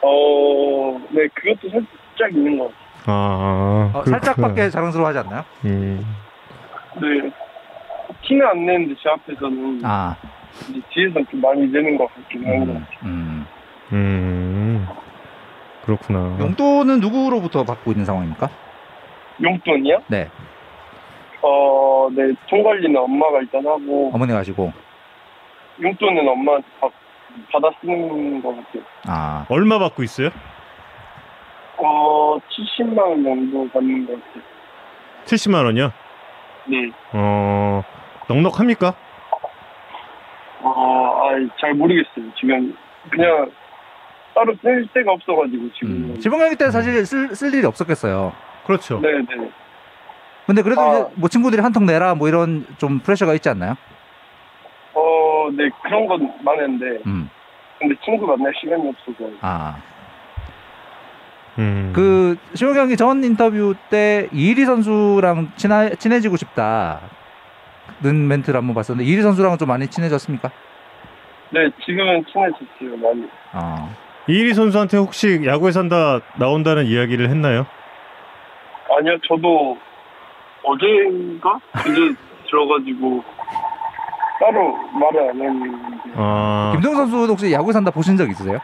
어, 네, 그것도 살짝 있는 것 같아요. 아, 어. 살짝밖에 자랑스러워하지 않나요? 음. 네. 티는 안 내는데 제 앞에서는 아, 이제 뒤에서 좀 많이 내는 것 같긴 한것 음, 같아요. 음. 음. 그렇구나. 용돈은 누구로부터 받고 있는 상황입니까? 용돈이요? 네, 어, 네, 총관리는 엄마가 일단 하고, 어머니가 하시고. 용돈은 엄마한테 받, 받아 쓰는 것 같아요. 아, 얼마 받고 있어요? 어, 70만 원 정도 받는 것 같아요. 70만 원이요? 네. 어, 넉넉합니까? 어, 아, 잘 모르겠어요. 지금 그냥 따로 쓸 데가 없어가지고 지금. 음. 지방경기 때 사실 쓸, 쓸 일이 없었겠어요. 그렇죠. 네, 네. 근데 그래도 아. 이제 뭐 친구들이 한통 내라 뭐 이런 좀 프레셔가 있지 않나요? 어, 네 그런 건 많은데, 음, 근데 친구 만날 시간이 없어서. 아. 음. 그 심호경이 전 인터뷰 때 이일이 선수랑 친하, 친해지고 싶다는 멘트를 한번 봤었는데 이일이 선수랑은 좀 많이 친해졌습니까? 네, 지금은 친해졌어요, 많이. 아, 이일이 선수한테 혹시 야구에 산다 나온다는 이야기를 했나요? 아니요, 저도 어제인가? 이제 들어가지고 따로 말을 안 했는데. 아, 김동 선수도 혹시 야구에 산다 보신 적 있으세요?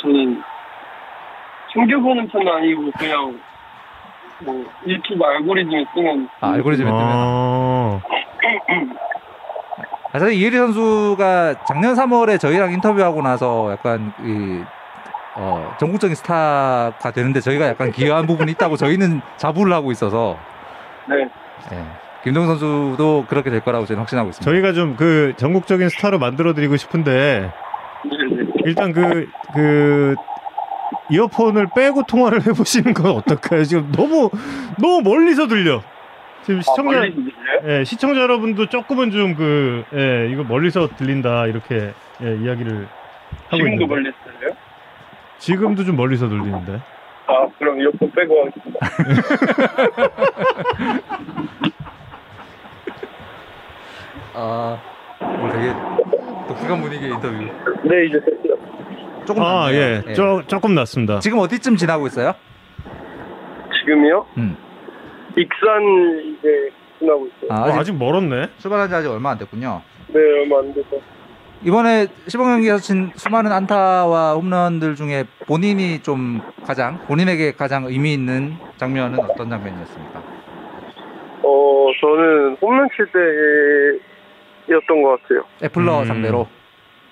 저는 챙겨보는 편은 아니고 그냥 뭐 유튜브 알고리즘에 뜨면 아, 알고리즘에 뜨면. 아, 아, 사실 이혜리 선수가 작년 3월에 저희랑 인터뷰하고 나서 약간 이 어, 전국적인 스타가 되는데 저희가 약간 기여한 부분이 있다고 저희는 자부를 하고 있어서 네. 예. 김동 선수도 그렇게 될 거라고 저는 확신하고 있습니다. 저희가 좀 그 전국적인 스타로 만들어드리고 싶은데 네, 네. 일단 그, 그, 이어폰을 빼고 통화를 해보시는 건 어떨까요? 지금 너무, 너무 멀리서 들려. 지금 아, 시청자, 들려요? 예, 시청자 여러분도 조금은 좀 그, 예, 이거 멀리서 들린다, 이렇게, 예, 이야기를 하고 지금도 있는데. 멀리? 지금도 좀 멀리서 들리는데. 아, 그럼 이어폰 빼고 하겠습니다. 아, 오늘 되게 독특한 분위기의 인터뷰. 네, 이제 됐어요. 조금 아, 낫네요. 예, 예. 조, 조금 낫습니다. 지금 어디쯤 지나고 있어요? 지금이요? 음. 익산 이제 지나고 있어요. 아, 어, 아직 아직 멀었네. 출발한 지 아직 얼마 안 됐군요. 네, 얼마 안 돼서. 이번에 시범 경기에서 친 수많은 안타와 홈런들 중에 본인이 좀 가장 본인에게 가장 의미 있는 장면은 어떤 장면이었습니까? 어, 저는 홈런 칠 때였던 것 같아요. 애플러 음. 상대로.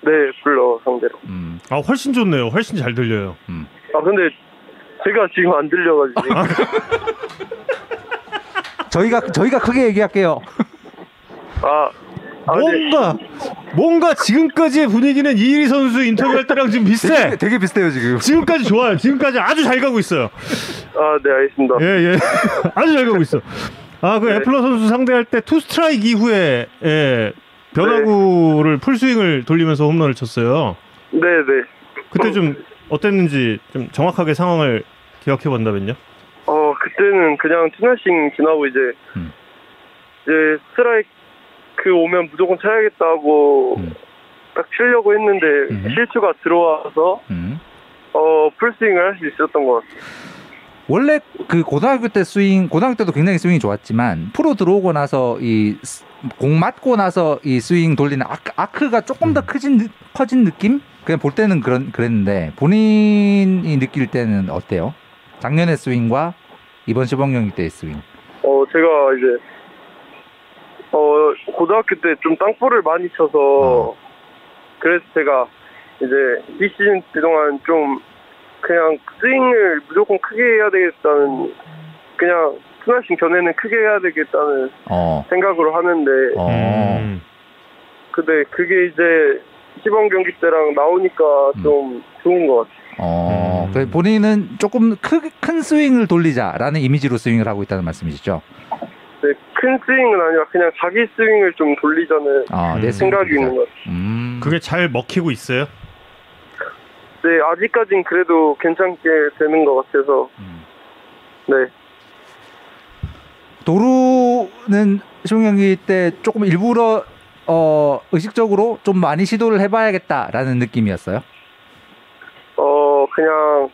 네, 불러 상대로. 음. 아, 훨씬 좋네요. 훨씬 잘 들려요. 아, 근데 제가 지금 안 들려가지고. 저희가 저희가 크게 얘기할게요. 아, 아, 네. 뭔가, 뭔가 지금까지의 분위기는 이의리 선수 인터뷰할 때랑 지금 비슷해. 되게, 되게 비슷해요 지금. 지금까지 좋아요. 지금까지 아주 잘 가고 있어요. 아, 네, 알겠습니다. 예, 예. 아주 잘 가고 있어. 아, 그 네. 애플러 선수 상대할 때 투 스트라이크 이후에 예, 변화구를 풀스윙을 돌리면서 홈런을 쳤어요. 네, 네. 그때 좀 어땠는지 좀 정확하게 상황을 기억해 본다면요. 어, 그때는 그냥 투나싱 지나고 이제, 음. 이제 스트라이크 오면 무조건 쳐야겠다 하고 음. 딱 치려고 했는데 음. 실수가 들어와서 음. 어, 풀스윙을 할 수 있었던 것 같아요. 원래 그 고등학교 때 스윙 고등학교 때도 굉장히 스윙이 좋았지만 프로 들어오고 나서 이 공 맞고 나서 이 스윙 돌리는 아크, 아크가 조금 더 음. 커진 느- 커진 느낌? 그냥 볼 때는 그런 그랬는데 본인이 느낄 때는 어때요? 작년의 스윙과 이번 시범 경기 때의 스윙. 어, 제가 이제, 어, 고등학교 때 좀 땅볼을 많이 쳐서, 어. 그래서 제가 이제 이 시즌 그동안 좀 그냥 스윙을 무조건 크게 해야 되겠다는, 그냥 스나싱 전에는 크게 해야 되겠다는 어. 생각으로 하는데, 어. 음. 근데 그게 이제 시범 경기 때랑 나오니까 좀 좋은 것 같아요. 어. 음. 그 본인은 조금 크, 큰 스윙을 돌리자라는 이미지로 스윙을 하고 있다는 말씀이시죠? 네, 큰 스윙은 아니라 그냥 자기 스윙을 좀 돌리자는 아, 내 음. 생각이 돌리자. 있는 것 같아요. 음. 그게 잘 먹히고 있어요. 네, 아직까진 그래도 괜찮게 되는 것 같아서, 음. 네. 도루는 시범 경기 때 조금 일부러 어, 의식적으로 좀 많이 시도를 해봐야겠다라는 느낌이었어요. 어, 그냥,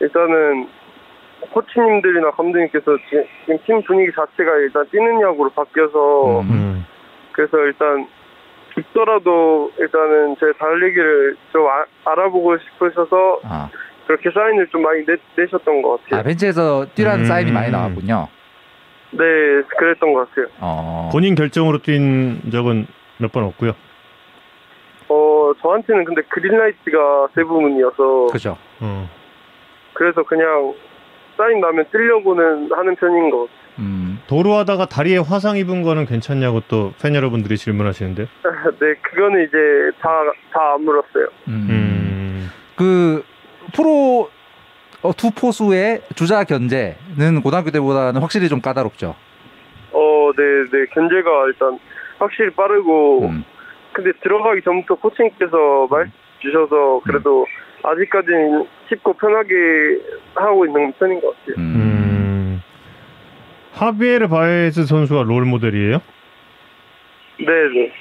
일단은, 코치님들이나 감독님께서 지- 지금 팀 분위기 자체가 일단 뛰는 야구로 바뀌어서, 음. 음. 그래서 일단, 죽더라도 일단은 제 달리기를 좀 아- 알아보고 싶으셔서 아, 그렇게 사인을 좀 많이 내, 내셨던 것 아, 같아요. 벤치에서 뛰라는 음. 사인이 많이 나왔군요. 네, 그랬던 것 같아요. 어, 본인 결정으로 뛴 적은 몇 번 없고요. 어, 저한테는 근데 그린라이트가 대부분이어서, 그죠. 어. 그래서 그냥 사인 나면 뛰려고는 하는 편인 것 같아요. 음, 도루하다가 다리에 화상 입은 거는 괜찮냐고 또 팬 여러분들이 질문하시는데. 네, 그거는 이제 다, 다 아물었어요. 음. 음. 그 프로 어, 투포수의 주자 견제는 고등학교 때보다는 확실히 좀 까다롭죠. 어, 네, 네. 견제가 일단 확실히 빠르고, 음. 근데 들어가기 전부터 코치님께서 말 주셔서 그래도 아직까지는 쉽고 편하게 하고 있는 편인 것 같아요. 음. 음. 하비에르 바에즈 선수가 롤 모델이에요? 네, 네.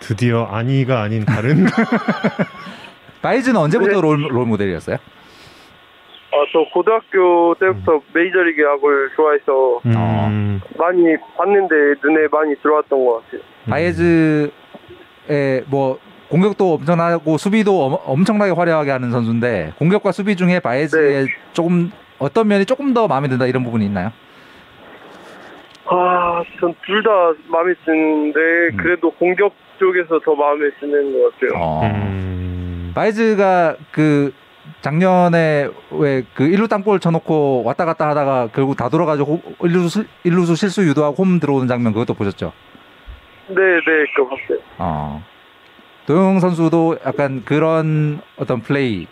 드디어 아니가 아닌 다른 바에즈는 언제부터 네. 롤, 롤 모델이었어요? 아, 저 고등학교 때부터 메이저리그 야구를 좋아해서 음. 많이 봤는데 눈에 많이 들어왔던 것 같아요. 바에즈의 뭐 공격도 엄청나고 수비도 엄, 엄청나게 화려하게 하는 선수인데 공격과 수비 중에 바에즈의 조금 어떤 면이 조금 더 마음에 든다 이런 부분이 있나요? 아, 전 둘 다 마음에 드는데 음. 그래도 공격 쪽에서 더 마음에 드는 것 같아요. 어. 음. 바이즈가 그 작년에 왜그 일루 땅볼 쳐놓고 왔다 갔다 하다가 결국 다 돌아가지고 호- 일루수, 일루수 실수 유도하고 홈 들어오는 장면 그것도 보셨죠? 네, 네, 그거 봤어요. 어. 도영 선수도 약간 그런 어떤 플레이에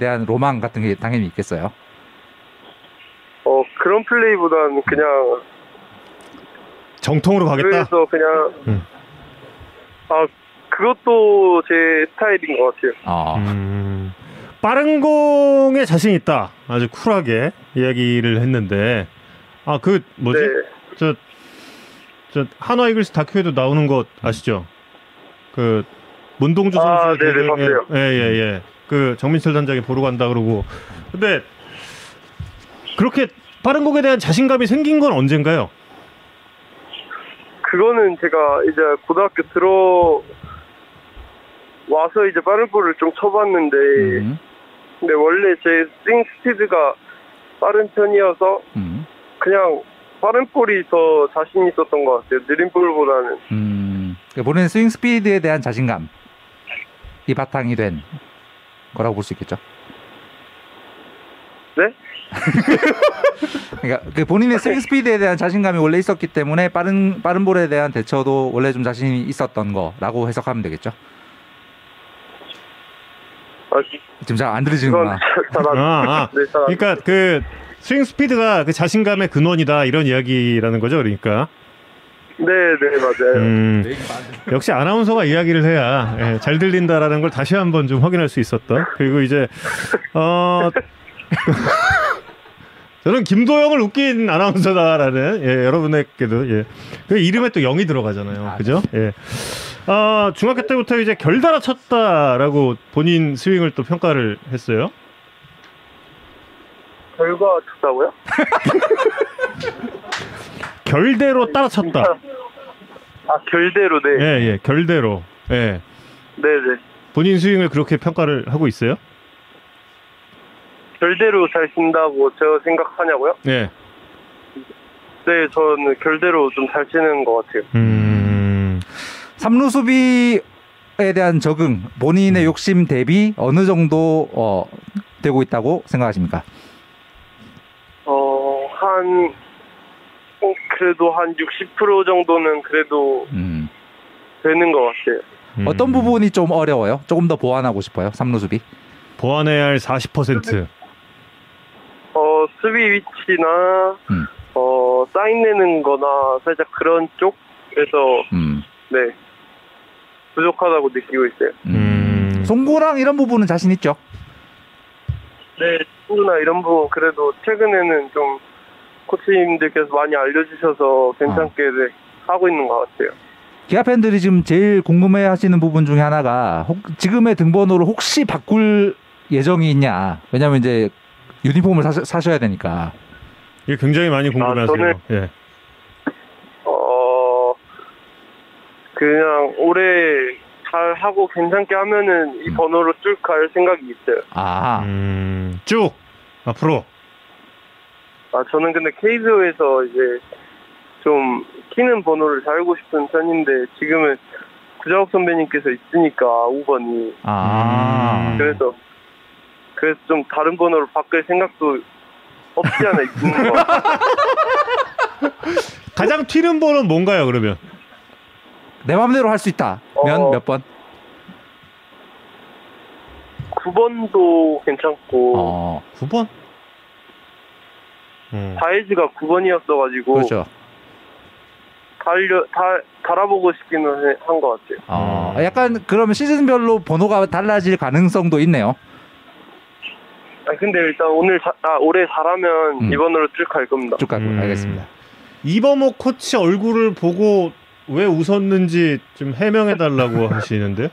대한 로망 같은 게 당연히 있겠어요. 어, 그런 플레이보다는 그냥 정통으로 가겠다. 그래서 그냥 음. 아 그것도 제 스타일인 것 같아요. 어. 음. 빠른 공에 자신 있다. 아주 쿨하게 이야기를 했는데 아 그 뭐지? 네, 저, 저 한화 이글스 다큐에도 나오는 거 아시죠? 그 문동주 선수 아, 네네, 봤어요. 예예 예. 그 정민철 단장이 보러 간다 그러고 근데 그렇게 빠른 공에 대한 자신감이 생긴 건 언젠가요? 그거는 제가 이제 고등학교 들어 와서 이제 빠른 볼을 좀 쳐봤는데 음. 근데 원래 제 스윙 스피드가 빠른 편이어서 음. 그냥 빠른 볼이 더 자신 있었던 것 같아요. 느린 볼보다는. 음. 그러니까 본인 스윙 스피드에 대한 자신감 이 바탕이 된 거라고 볼 수 있겠죠. 네? 그러니까 그 본인의 스윙 스피드에 대한 자신감이 원래 있었기 때문에 빠른 빠른 볼에 대한 대처도 원래 좀 자신이 있었던 거라고 해석하면 되겠죠. 아, 지금 잘 안 들으시는구나. 아, 아. 네, 그러니까 그 스윙 스피드가 그 자신감의 근원이다 이런 이야기라는 거죠, 그러니까. 네, 네, 맞아요. 음, 역시 아나운서가 이야기를 해야 예, 잘 들린다라는 걸 다시 한번 좀 확인할 수 있었던. 그리고 이제 어 저는 김도영을 웃긴 아나운서다라는 예, 여러분에게도 예. 그 이름에 또 영이 들어가잖아요, 아, 그죠? 예. 아 중학교 때부터 이제 결달아 쳤다라고 본인 스윙을 또 평가를 했어요. 결과 좋다고요? 결대로 따라쳤다. 아, 결대로, 네. 예, 예, 결대로. 예. 네, 네. 본인 스윙을 그렇게 평가를 하고 있어요? 결대로 잘 친다고 저 생각하냐고요? 예. 네, 저는 결대로 좀 잘 치는 것 같아요. 음. 삼루 수비에 대한 적응, 본인의 욕심 대비 어느 정도 어, 되고 있다고 생각하십니까? 어, 한, 어, 그래도 한 60% 정도는 그래도 음. 되는 것 같아요. 음. 어떤 부분이 좀 어려워요? 조금 더 보완하고 싶어요. 삼루 수비. 보완해야 할 40%. 어, 수비 위치나, 음. 어, 사인 내는 거나 살짝 그런 쪽에서, 음. 네, 부족하다고 느끼고 있어요. 음. 송구랑 이런 부분은 자신 있죠. 네, 친구나 이런 부분 그래도 최근에는 좀 코치님들께서 많이 알려주셔서 괜찮게 네, 하고 있는 것 같아요. 기아 팬들이 지금 제일 궁금해하시는 부분 중에 하나가 혹, 지금의 등번호를 혹시 바꿀 예정이 있냐? 왜냐하면 이제 유니폼을 사셔, 사셔야 되니까. 이게 굉장히 많이 궁금해하세요. 저는- 예. 어 그냥 올해 잘 하고 괜찮게 하면은 이 음. 번호로 쭉 갈 생각이 있어요. 아, 음, 쭉 앞으로. 아 저는 근데 KBO에서 이제 좀 키는 번호를 달고 싶은 편인데 지금은 구자욱 선배님께서 있으니까 5번이 아. 음. 그래서 그래서 좀 다른 번호로 바꿀 생각도 없지 않아 있는 것 같아요. 가장 튀는 번호는 뭔가요, 그러면? 내 맘대로 할 수 있다. 면 어. 몇 번? 9번도 괜찮고 어, 9번? 음. 바이즈가 9번이었어가지고 그렇죠. 달려 다 달아보고 싶기는 한 것 같아요. 어, 음. 약간 그러면 시즌별로 번호가 달라질 가능성도 있네요. 아 근데 일단 오늘 자- 아 올해 잘하면 음. 이번으로 쭉 갈 겁니다. 쭉 가고 음. 알겠습니다. 이범호 코치 얼굴을 보고 왜 웃었는지 좀 해명해 달라고 하시는데요.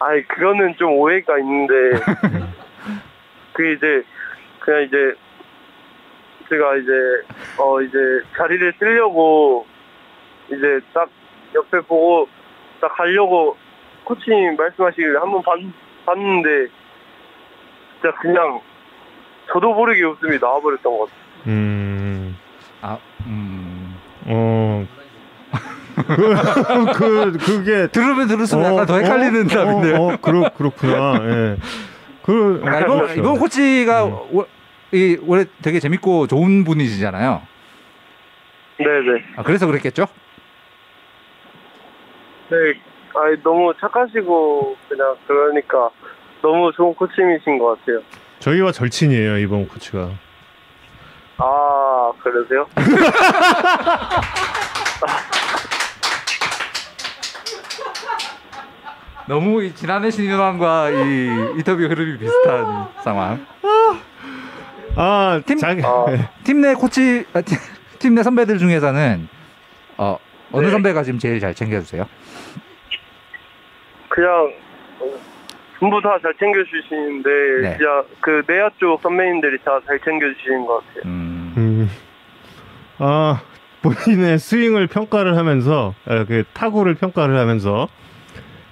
아니 그거는 좀 오해가 있는데 그 이제 그냥 이제 제가 이제 어 이제 자리를 쓰려고 이제 딱 옆에 보고 딱 가려고 코치님 말씀하시길래 한번 봤, 봤는데 진짜 그냥 저도 모르게 웃음이 나와버렸던 것 같아요. 음. 아, 음. 어. 그, 그, 그게. 들으면 들을수록 약간 더 헷갈리는 답인데요. 어, 어, 그렇, 그렇구나. 예. 그, 아, 이번, 그렇죠. 이번 코치가 음. 오- 이 올해 되게 재밌고 좋은 분이시잖아요. 네네. 아, 그래서 그랬겠죠? 네. 아니 너무 착하시고 그냥 그러니까 너무 좋은 코치님이신 것 같아요. 저희와 절친이에요, 이범호 코치가. 아 그러세요? 너무 이 지난해 신인왕과 이 인터뷰 흐름이 비슷한 상황. 아, 팀- 자기. 아. 예. 팀내 코치, 아, 팀내 선배들 중에서는 어, 어느 네. 선배가 지금 제일 잘 챙겨주세요? 그냥 어, 전부 다 잘 챙겨주시는데 네. 진짜 그 내야 쪽 선배님들이 다 잘 챙겨주시는 것 같아요. 음, 음. 아, 본인의 스윙을 평가를 하면서, 아, 그 타구를 평가를 하면서,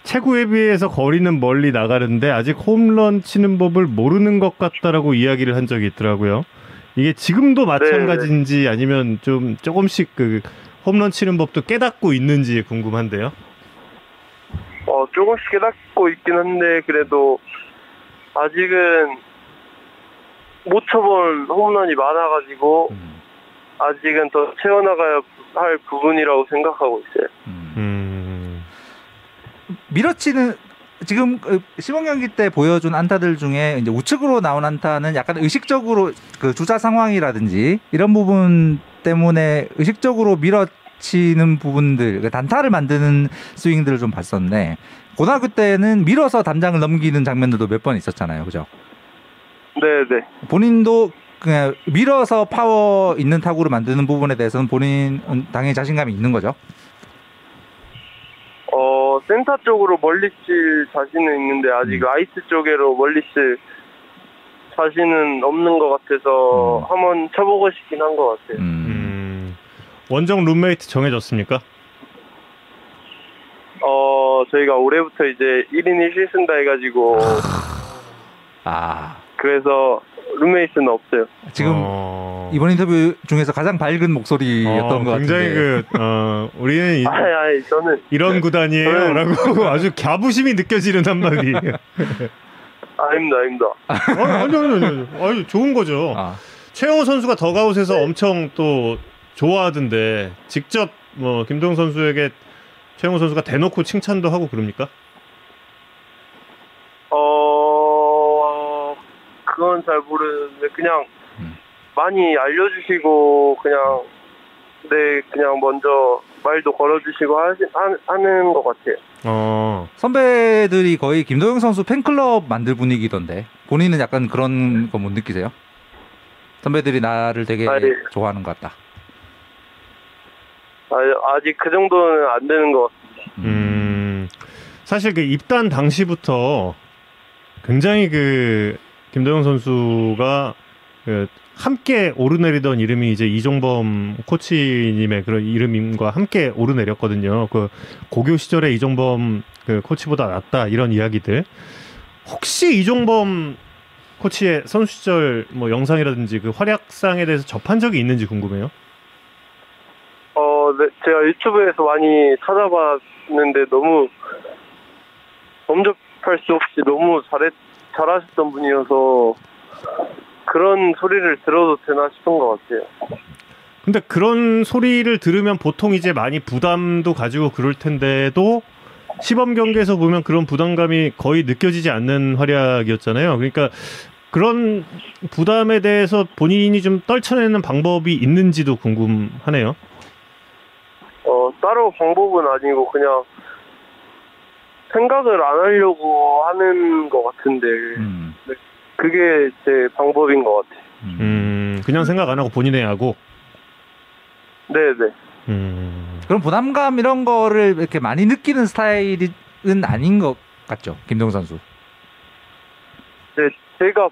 체구에 비해서 거리는 멀리 나가는데 아직 홈런 치는 법을 모르는 것 같다라고 이야기를 한 적이 있더라고요. 이게 지금도 마찬가지인지 아니면 좀 조금씩 그 홈런 치는 법도 깨닫고 있는지 궁금한데요. 어 조금씩 깨닫고 있긴 한데 그래도 아직은 못 쳐본 홈런이 많아가지고 음, 아직은 더 채워나가야 할 부분이라고 생각하고 있어요. 음. 음. 밀어치는 지금 그 시범 경기 때 보여준 안타들 중에 이제 우측으로 나온 안타는 약간 의식적으로 그 주자 상황이라든지 이런 부분 때문에 의식적으로 밀어치는 부분들 그 단타를 만드는 스윙들을 좀 봤었는데 고등학교 때는 밀어서 담장을 넘기는 장면들도 몇 번 있었잖아요, 그죠? 네 네. 본인도 그냥 밀어서 파워 있는 타구를 만드는 부분에 대해서는 본인은 당연히 자신감이 있는 거죠. 어 센터 쪽으로 멀리 칠 자신은 있는데 아직 음. 라이트 쪽으로 멀리 칠 자신은 없는 것 같아서 음. 한번 쳐보고 싶긴 한 것 같아요. 음. 음. 원정 룸메이트 정해졌습니까? 어 저희가 올해부터 이제 1인 1실 쓴다 해가지고 아 그래서 룸메이트는 없어요. 지금 어... 이번 인터뷰 중에서 가장 밝은 목소리였던 어, 것 굉장히 같은데. 그 어, 우리는 이, 아니 아니 저는 이런 구단이에요라고 아주 갸부심이 느껴지는 한마디. 아닙니다 아닙니다. 아니 아니 아니 아니, 아니 좋은 거죠. 아, 최영호 선수가 더가웃에서 엄청 또 좋아하던데 직접 뭐 김동 선수에게 최영호 선수가 대놓고 칭찬도 하고 그럽니까? 어 그건 잘 모르는데 그냥 음. 많이 알려주시고 그냥 네 그냥 먼저 말도 걸어주시고 하시, 하, 하는 것 같아요. 어. 선배들이 거의 김도영 선수 팬클럽 만들 분위기던데 본인은 약간 그런 거 못 느끼세요? 선배들이 나를 되게 아, 예. 좋아하는 것 같다. 아, 아직 그 정도는 안 되는 것. 음, 사실 그 입단 당시부터 굉장히 그 김도영 선수가 그 함께 오르내리던 이름이 이제 이종범 코치님의 그런 이름과 함께 오르내렸거든요. 그 고교 시절에 이종범 그 코치보다 낫다 이런 이야기들. 혹시 이종범 코치의 선수 시절 뭐 영상이라든지 그 활약상에 대해서 접한 적이 있는지 궁금해요. 어, 네, 제가 유튜브에서 많이 찾아봤는데 너무 범접할 수 없이 너무 잘했, 잘하셨던 분이어서 그런 소리를 들어도 되나 싶은 것 같아요. 근데 그런 소리를 들으면 보통 이제 많이 부담도 가지고 그럴 텐데도 시범 경기에서 보면 그런 부담감이 거의 느껴지지 않는 활약이었잖아요. 그러니까 그런 부담에 대해서 본인이 좀 떨쳐내는 방법이 있는지도 궁금하네요. 어, 따로 방법은 아니고 그냥 생각을 안 하려고 하는 것 같은데 음. 그게 제 방법인 것 같아요. 음. 음, 그냥 생각 안 하고 본인의 하고. 네네. 음, 그럼 부담감 이런 거를 이렇게 많이 느끼는 스타일은 아닌 것 같죠, 김동 선수. 네, 제가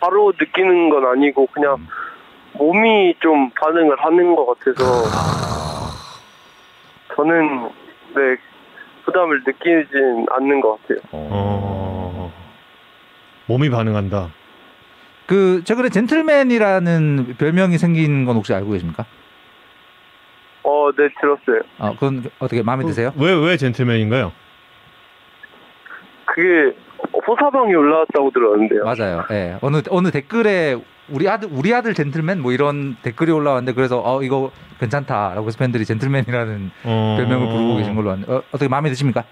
바로 느끼는 건 아니고 그냥 음. 몸이 좀 반응을 하는 것 같아서 저는 네 부담을 느끼진 않는 것 같아요. 어, 몸이 반응한다. 그 최근에 젠틀맨이라는 별명이 생긴 건 혹시 알고 계십니까? 어, 네 들었어요. 어, 그건 어떻게 마음에 드세요? 왜, 왜 젠틀맨인가요? 그게 호사방이 올라왔다고 들었는데요. 맞아요. 예. 어느 어느 댓글에 우리 아들 우리 아들 젠틀맨 뭐 이런 댓글이 올라왔는데 그래서 어 이거 괜찮다라고 해서 팬들이 젠틀맨이라는 어... 별명을 부르고 계신 걸로 왔는데 어, 어떻게 마음에 드십니까?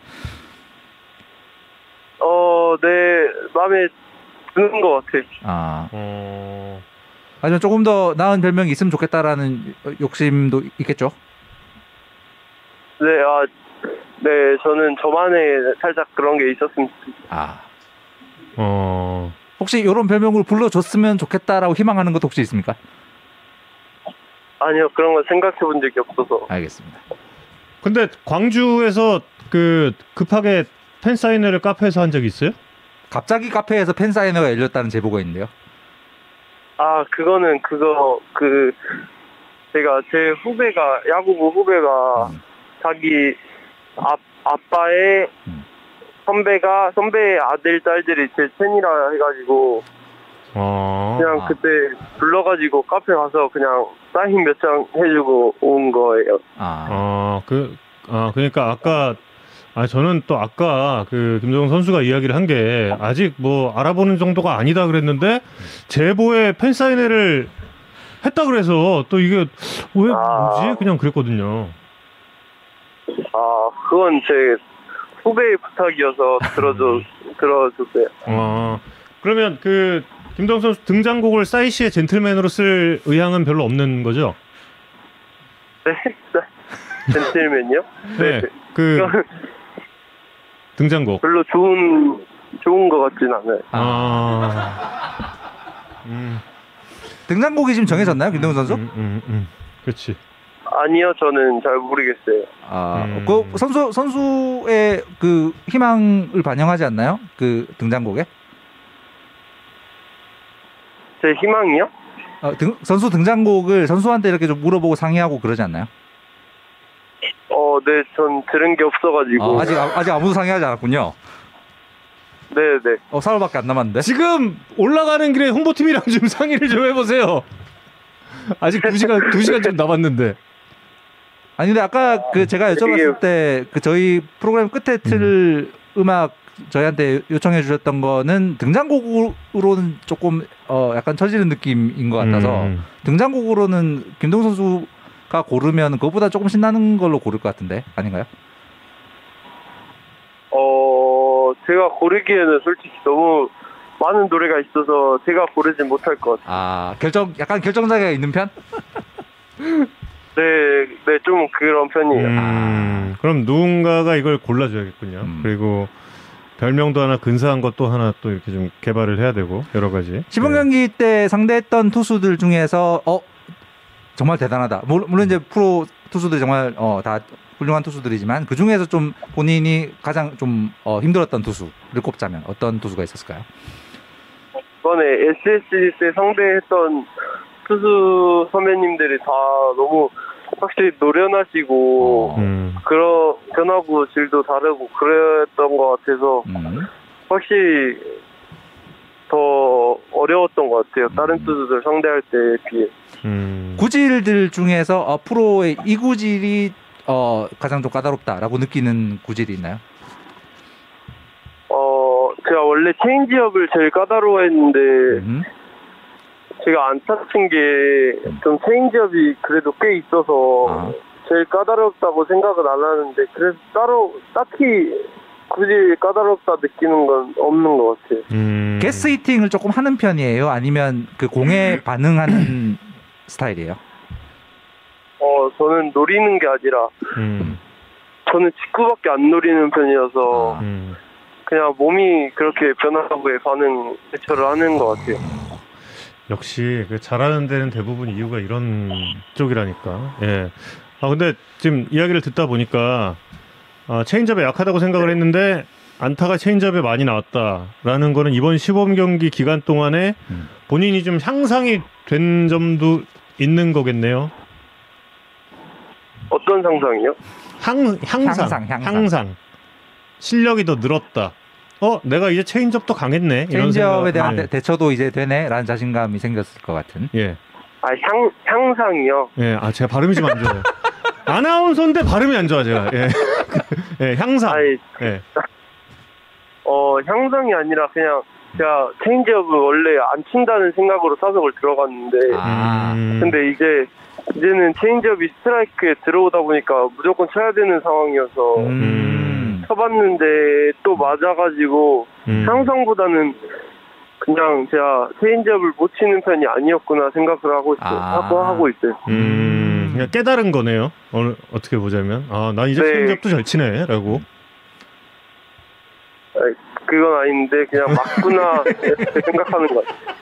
어, 네 마음에 드는 것 같아요. 아 어... 하지만 조금 더 나은 별명이 있으면 좋겠다라는 욕심도 있겠죠. 네, 아, 네 저는 저만의 살짝 그런 게 좋겠어요. 아 어... 혹시 이런 별명으로 불러줬으면 좋겠다라고 희망하는 것도 혹시 있습니까? 아니요 그런 거 생각해 본 적이 없어서. 알겠습니다. 근데 광주에서 그 급하게 팬 사인회를 카페에서 한 적이 있어요? 갑자기 카페에서 팬 사인회가 열렸다는 제보가 있는데요. 아, 그거는 그거 그 제가 제 후배가 야구부 후배가 음. 자기 아, 아빠의 음. 선배가 선배의 아들 딸들이 제 팬이라 해가지고 어... 그냥 아. 그때 불러가지고 카페 가서 그냥 사인 몇 장 해주고 온 거예요. 아, 아, 그, 아, 그러니까 아까, 아, 저는 또 아까 그 김정은 선수가 이야기를 한 게 아직 뭐 알아보는 정도가 아니다 그랬는데 제보에 팬 사인회를 했다 그래서 또 이게 왜 아. 뭐지? 그냥 그랬거든요. 아, 그건 제 후배의 부탁이어서 들어줘 들어줬어요. 아, 그러면 그 김정은 선수 등장곡을 싸이시의 젠틀맨으로 쓸 의향은 별로 없는 거죠? 네, 젠틀맨요? 네. 그 등장곡. 별로 좋은 좋은 것 같진 않아요. 아. 음, 등장곡이 지금 정해졌나요, 김동훈 선수? 음, 음, 음. 그렇지. 아니요, 저는 잘 모르겠어요. 아, 음. 그 선수 선수의 그 희망을 반영하지 않나요? 그 등장곡에? 제 희망이요? 어, 등- 선수 등장곡을 선수한테 이렇게 좀 물어보고 상의하고 그러지 않나요? 어, 네, 전 들은 게 없어가지고. 어, 아직 아- 아무도 상의하지 않았군요. 네, 네. 어, 4월밖에 안 남았는데. 지금 올라가는 길에 홍보팀이랑 좀 상의를 좀 해보세요. 아직 두 시간 두 시간 좀 남았는데. 아니 근데 아까 그 제가 여쭤봤을 때 그 저희 프로그램 끝에 틀 음. 악 저희한테 요청해 주셨던 거는 등장곡으로는 조금 어 약간 처지는 느낌인 것 같아서 음. 등장곡으로는 김동 선수 가 고르면 그것보다 조금 신나는 걸로 고를 것 같은데 아닌가요? 어, 제가 고르기에는 솔직히 너무 많은 노래가 있어서 제가 고르진 못할 것 같아요. 아 결정 약간 결정자가 있는 편? 네, 네, 좀 그런 편이에요. 음, 그럼 누군가가 이걸 골라줘야겠군요. 음. 그리고 별명도 하나 근사한 것도 하나 또 이렇게 좀 개발을 해야 되고 여러 가지. 시범 네. 경기 때 상대했던 투수들 중에서 어 정말 대단하다. 물- 물론 이제 프로 투수들이 정말 어 다 훌륭한 투수들이지만 그 중에서 좀 본인이 가장 좀 어, 힘들었던 투수를 꼽자면 어떤 투수가 있었을까요? 이번에 SSG 때 상대했던 투수 선배님들이 다 너무 확실히 노련하시고 어. 음. 그런 변화구 질도 다르고 그랬던 것 같아서 음. 확실히 더 어려웠던 것 같아요. 다른 음. 투수들 상대할 때에 비해. 음. 구질들 중에서 어, 프로의 이 구질이 어, 가장 좀 까다롭다라고 느끼는 구질이 있나요? 어, 제가 원래 체인지업을 제일 까다로워했는데 음. 제가 안타 친 게 좀 체인지업이 그래도 꽤 있어서 아. 제일 까다롭다고 생각은 안 하는데 그래서 따로 딱히 굳이 까다롭다 느끼는 건 없는 것 같아요. 음. guess hitting을 조금 하는 편이에요? 아니면 그 공에 반응하는 스타일이에요? 어, 저는 노리는 게 아니라 음. 저는 직구밖에 안 노리는 편이어서 아. 음. 그냥 몸이 그렇게 변화구에 반응 대처를 하는 것 같아요. 역시 그 잘하는 데는 대부분 이유가 이런 쪽이라니까. 예. 아 근데 지금 이야기를 듣다 보니까 아, 체인지업에 약하다고 생각을 했는데 안타가 체인지업에 많이 나왔다라는 거는 이번 시범 경기 기간 동안에 음. 본인이 좀 향상이 된 점도 있는 거겠네요. 어떤 상상이요? 향 향상 향상, 향상. 향상. 실력이 더 늘었다. 어, 내가 이제 체인지업도 강했네. 생각. 대한 네. 대- 대처도 이제 되네라는 자신감이 생겼을 것 같은. 예. 아, 향, 향상이요? 예, 아 제가 발음이 좀 안 좋아요. 아나운서인데 발음이 안 좋아 제가. 예, 예 향상. 아니, 예, 어, 향상이 아니라 그냥 제가 체인지업을 원래 안 친다는 생각으로 타석을 들어갔는데 아. 음, 근데 이제 이제는 체인지업이 스트라이크에 들어오다 보니까 무조건 쳐야 되는 상황이어서 음. 쳐봤는데 또 맞아가지고 음, 향상보다는 그냥 제가 체인지업을 못 치는 편이 아니었구나 생각을 하고 있어요. 아. 하고 하고 있어요. 음, 그냥 깨달은 거네요. 어느 어떻게 보자면, 아, 나 이제 네. 체인지업도 잘 치네라고. 그건 아닌데 그냥 맞구나 이렇게 생각하는 것 같아요.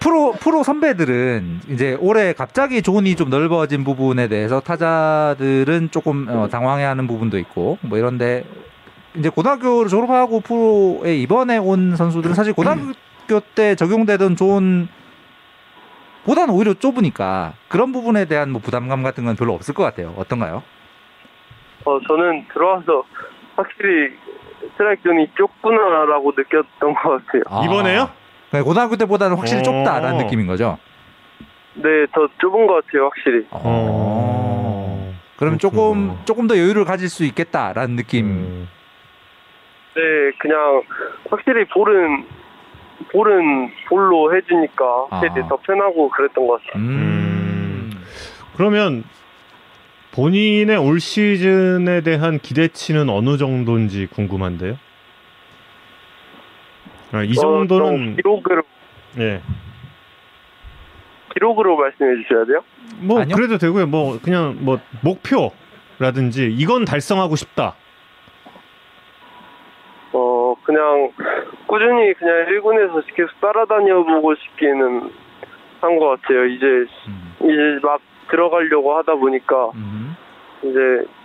프로 프로 선배들은 이제 올해 갑자기 존이 좀 넓어진 부분에 대해서 타자들은 조금 어, 당황해하는 부분도 있고 뭐 이런데 이제 고등학교를 졸업하고 프로에 이번에 온 선수들은 사실 고등학교 때 적용되던 존 보다는 오히려 좁으니까 그런 부분에 대한 뭐 부담감 같은 건 별로 없을 것 같아요. 어떤가요? 어, 저는 들어와서 확실히 스트라이크 존이 좁구나라고 느꼈던 것 같아요. 아. 이번에요? 네, 고등학교 때보다는 확실히 어. 좁다라는 느낌인 거죠. 네, 더 좁은 것 같아요, 확실히. 어. 그럼 조금 조금 더 여유를 가질 수 있겠다라는 느낌. 음, 네, 그냥 확실히 볼은 볼은 볼로 해주니까 확실히 아. 더 편하고 그랬던 것 같아요. 음. 그러면 본인의 올 시즌에 대한 기대치는 어느 정도인지 궁금한데요. 아, 이 어, 좀 정도는 기록으로 예. 기록으로 말씀해 주셔야 돼요. 뭐 아니요? 그래도 되고요. 뭐 그냥 뭐 목표라든지 이건 달성하고 싶다. 어, 그냥 꾸준히 그냥 1군에서 계속 따라다녀 보고 싶기는 한 것 같아요. 이제 음. 이제 막 들어가려고 하다 보니까 음. 이제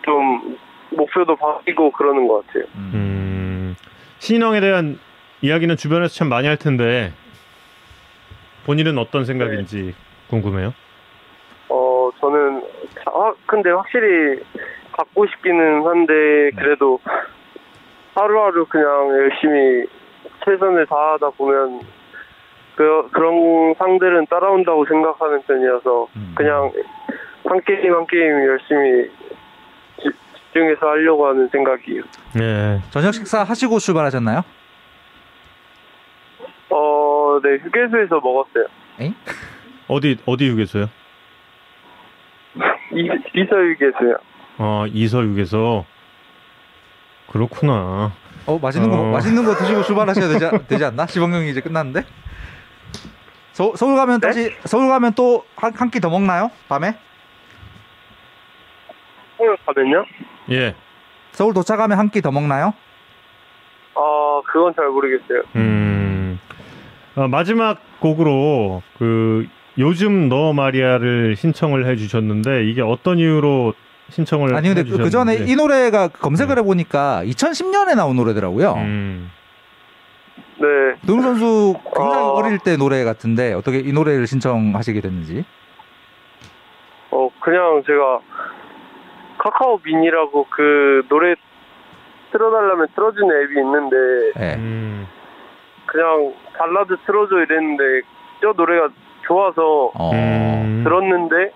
좀 목표도 바뀌고 그러는 것 같아요. 음. 음, 신인왕에 대한 이야기는 주변에서 참 많이 할 텐데 본인은 어떤 생각인지 궁금해요. 어, 저는 아, 근데 확실히 갖고 싶기는 한데 그래도 하루하루 그냥 열심히 최선을 다하다 보면 그, 그런 상들은 따라온다고 생각하는 편이어서 음. 그냥 한 게임 한 게임 열심히 지- 집중해서 하려고 하는 생각이에요. 예. 저녁 식사 하시고 출발하셨나요? 어, 네, 휴게소에서 먹었어요. 어디 어디 휴게소요? 이, 이서 휴게소요. 아 이서육에서 그렇구나. 어 맛있는 거 어. 맛있는 거 드시고 출발하셔야 되지, 되지 않나? 시범 경기 이제 끝났는데. 서, 서울 가면 네? 다시 서울 가면 또 한 한 끼 더 먹나요? 밤에? 오늘 가면요? 예. 서울 도착하면 한 끼 더 먹나요? 아, 그건 잘 모르겠어요. 음. 어, 마지막 곡으로 그 요즘 너 마리아를 신청을 해주셨는데 이게 어떤 이유로 신청을 아니 근데 그, 그 전에. 이 노래가 검색을 해보니까 2010년에 나온 노래더라고요. 음. 네. 노영 선수 굉장히 어. 어릴 때 노래 같은데 어떻게 이 노래를 신청하시게 됐는지? 어, 그냥 제가 카카오 미니라고 그 노래 틀어달라면 틀어주는 앱이 있는데 예. 음. 그냥 발라드 틀어줘 이랬는데 저 노래가 좋아서 어. 음. 들었는데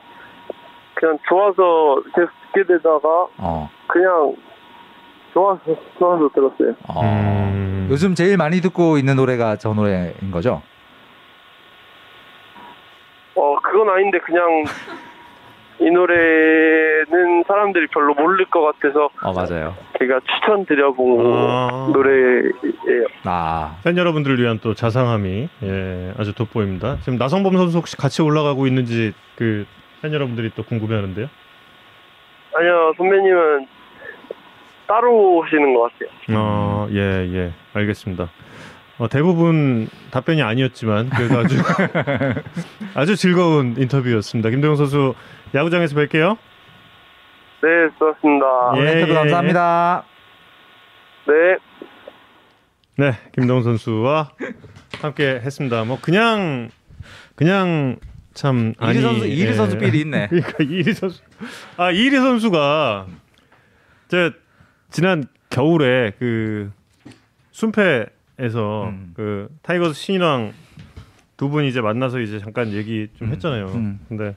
그냥 좋아서 계속 듣게 되다가 어. 그냥 좋아서 좋아서 들었어요. 어. 음. 요즘 제일 많이 듣고 있는 노래가 저 노래인 거죠? 어 그건 아닌데 그냥 이 노래는 사람들이 별로 모를 것 같아서 어 맞아요. 제가 추천드려본 아. 노래예요. 아 팬 여러분들을 위한 또 자상함이 예, 아주 돋보입니다. 지금 나성범 선수 혹시 같이 올라가고 있는지 그 팬 여러분들이 또 궁금해하는데요. 아니요 선배님은 따로 오시는 것 같아요. 어, 예, 예, 알겠습니다. 어, 대부분 답변이 아니었지만 그래도 아주 아주 즐거운 인터뷰였습니다. 김도영 선수 야구장에서 뵐게요. 네 수고하셨습니다. 예. 인터뷰 감사합니다. 네. 네, 김동훈 선수와 함께 했습니다. 뭐 그냥 그냥 참 아니 이리 선수 이리 예. 선수 필이 있네. 그러니까 이리 선수 아 이리 선수가 제 지난 겨울에 그 순패에서 음. 그 타이거스 신인왕 두 분 이제 만나서 이제 잠깐 얘기 좀 음, 했잖아요. 음. 근데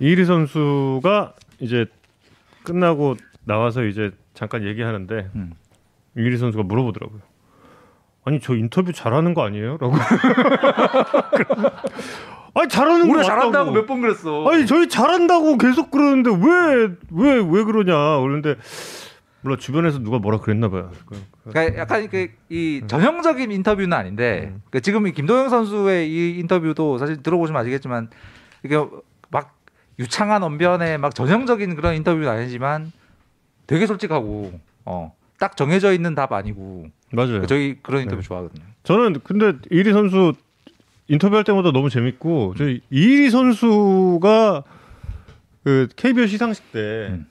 이리 선수가 이제 끝나고 나와서 이제 잠깐 얘기하는데 음. 이리 선수가 물어보더라고요. 아니 저 인터뷰 잘하는 거 아니에요?라고. 아니 잘하는 거 우리 맞다고. 잘한다고 몇 번 그랬어. 아니 저희 잘한다고 계속 그러는데 왜 왜 왜 그러냐 그러는데 물론 주변에서 누가 뭐라 그랬나 봐요. 그- 그러니까 약간 그 이 전형적인 인터뷰는 아닌데 음. 그 지금 이 김도영 선수의 이 인터뷰도 사실 들어보시면 아시겠지만 이게 막 유창한 언변의 막 전형적인 그런 인터뷰는 아니지만 되게 솔직하고 어 딱 정해져 있는 답 아니고 맞아요. 저희 그런 인터뷰 네. 좋아하거든요. 저는 근데 이리 선수 인터뷰할 때마다 너무 재밌고 저희 이리 선수가 그 KBO 시상식 때 음.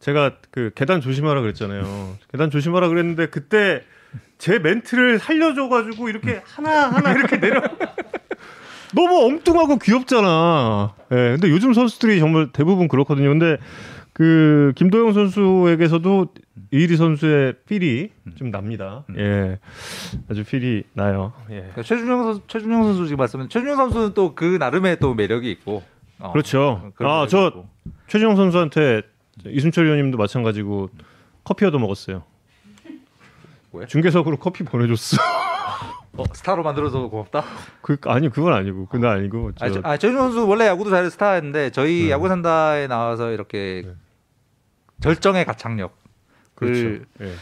제가 그 계단 조심하라 그랬잖아요. 계단 조심하라 그랬는데 그때 제 멘트를 살려줘 가지고 이렇게 하나 하나 이렇게 내려. 너무 엉뚱하고 귀엽잖아. 예. 근데 요즘 선수들이 정말 대부분 그렇거든요. 근데 그 김도영 선수에게서도 이리 선수의 필이 좀 납니다. 음. 예. 아주 필이 나요. 예. 그러니까 최준영 선수 최준영 선수 지금 말씀은 최준영 선수는 또 그 나름의 또 매력이 있고 어, 그렇죠. 아, 저 있고. 최진영 선수한테 이순철 의원님도 마찬가지고 커피 얻어 먹었어요. 뭐야? 중계석으로 커피 보내줬어. 어, 스타로 만들어서 고맙다. 그 아니 그건 아니고 그건 아니고 저, 아, 저, 아 최준영 선수 원래 야구도 잘 스타였는데 저희 네. 야구 산다에 나와서 이렇게 네. 절정의 가창력 그렇죠. 그 예.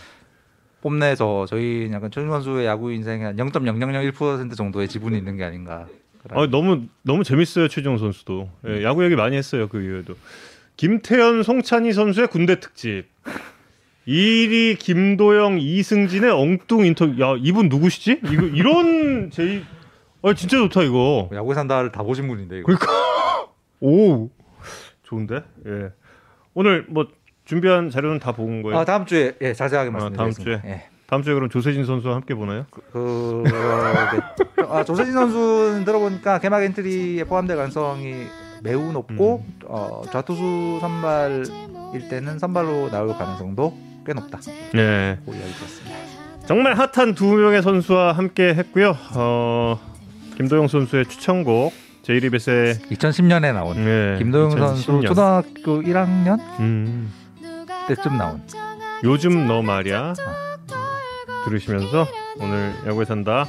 뽐내서 저희 약간 최준영 선수의 야구 인생의 한 0.0001% 정도의 지분이 있는 게 아닌가. 아, 너무 너무 재밌어요 최진영 선수도. 예, 야구 얘기 많이 했어요 그 이후에도. 김태현 송찬희 선수의 군대 특집. 1위 김도영 이승진의 엉뚱 인터뷰 야 이분 누구시지? 이거 이런 제이 아 진짜 좋다 이거. 야구 산다를 다 보신 분인데 이거. 그러니까. 오 좋은데? 예. 오늘 뭐 준비한 자료는 다 본 거예요 아 다음 주에 예 자세하게 아, 말씀드리겠습니다. 다음 예. 다음 주에 그럼 조세진 선수와 함께 보나요 그 네. 아, 조세진 선수는 들어보니까 개막 엔트리에 포함될 가능성이 매우 높고 음. 어, 좌투수 선발일 때는 선발로 나올 가능성도 꽤 높다. 예고 이야기 들었습니다. 정말 핫한 두 명의 선수와 함께 했고요. 어, 김도영 선수의 추천곡 제이리벳의 2010년에 나온 네, 김도영 선수 2010년. 초등학교 1학년 음, 때쯤 나온. 요즘 너 말이야. 어. 들으시면서 오늘 야구에 산다.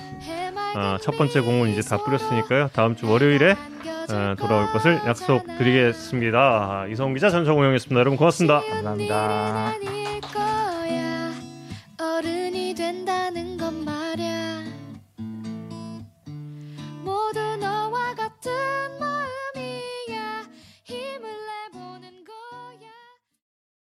아, 첫 번째 공은 이제 다 뿌렸으니까요. 다음 주 월요일에 아, 돌아올 것을 약속드리겠습니다. 이성훈 기자 전성우 형이었습니다. 여러분 고맙습니다. 감사합니다. 모두 너와 같은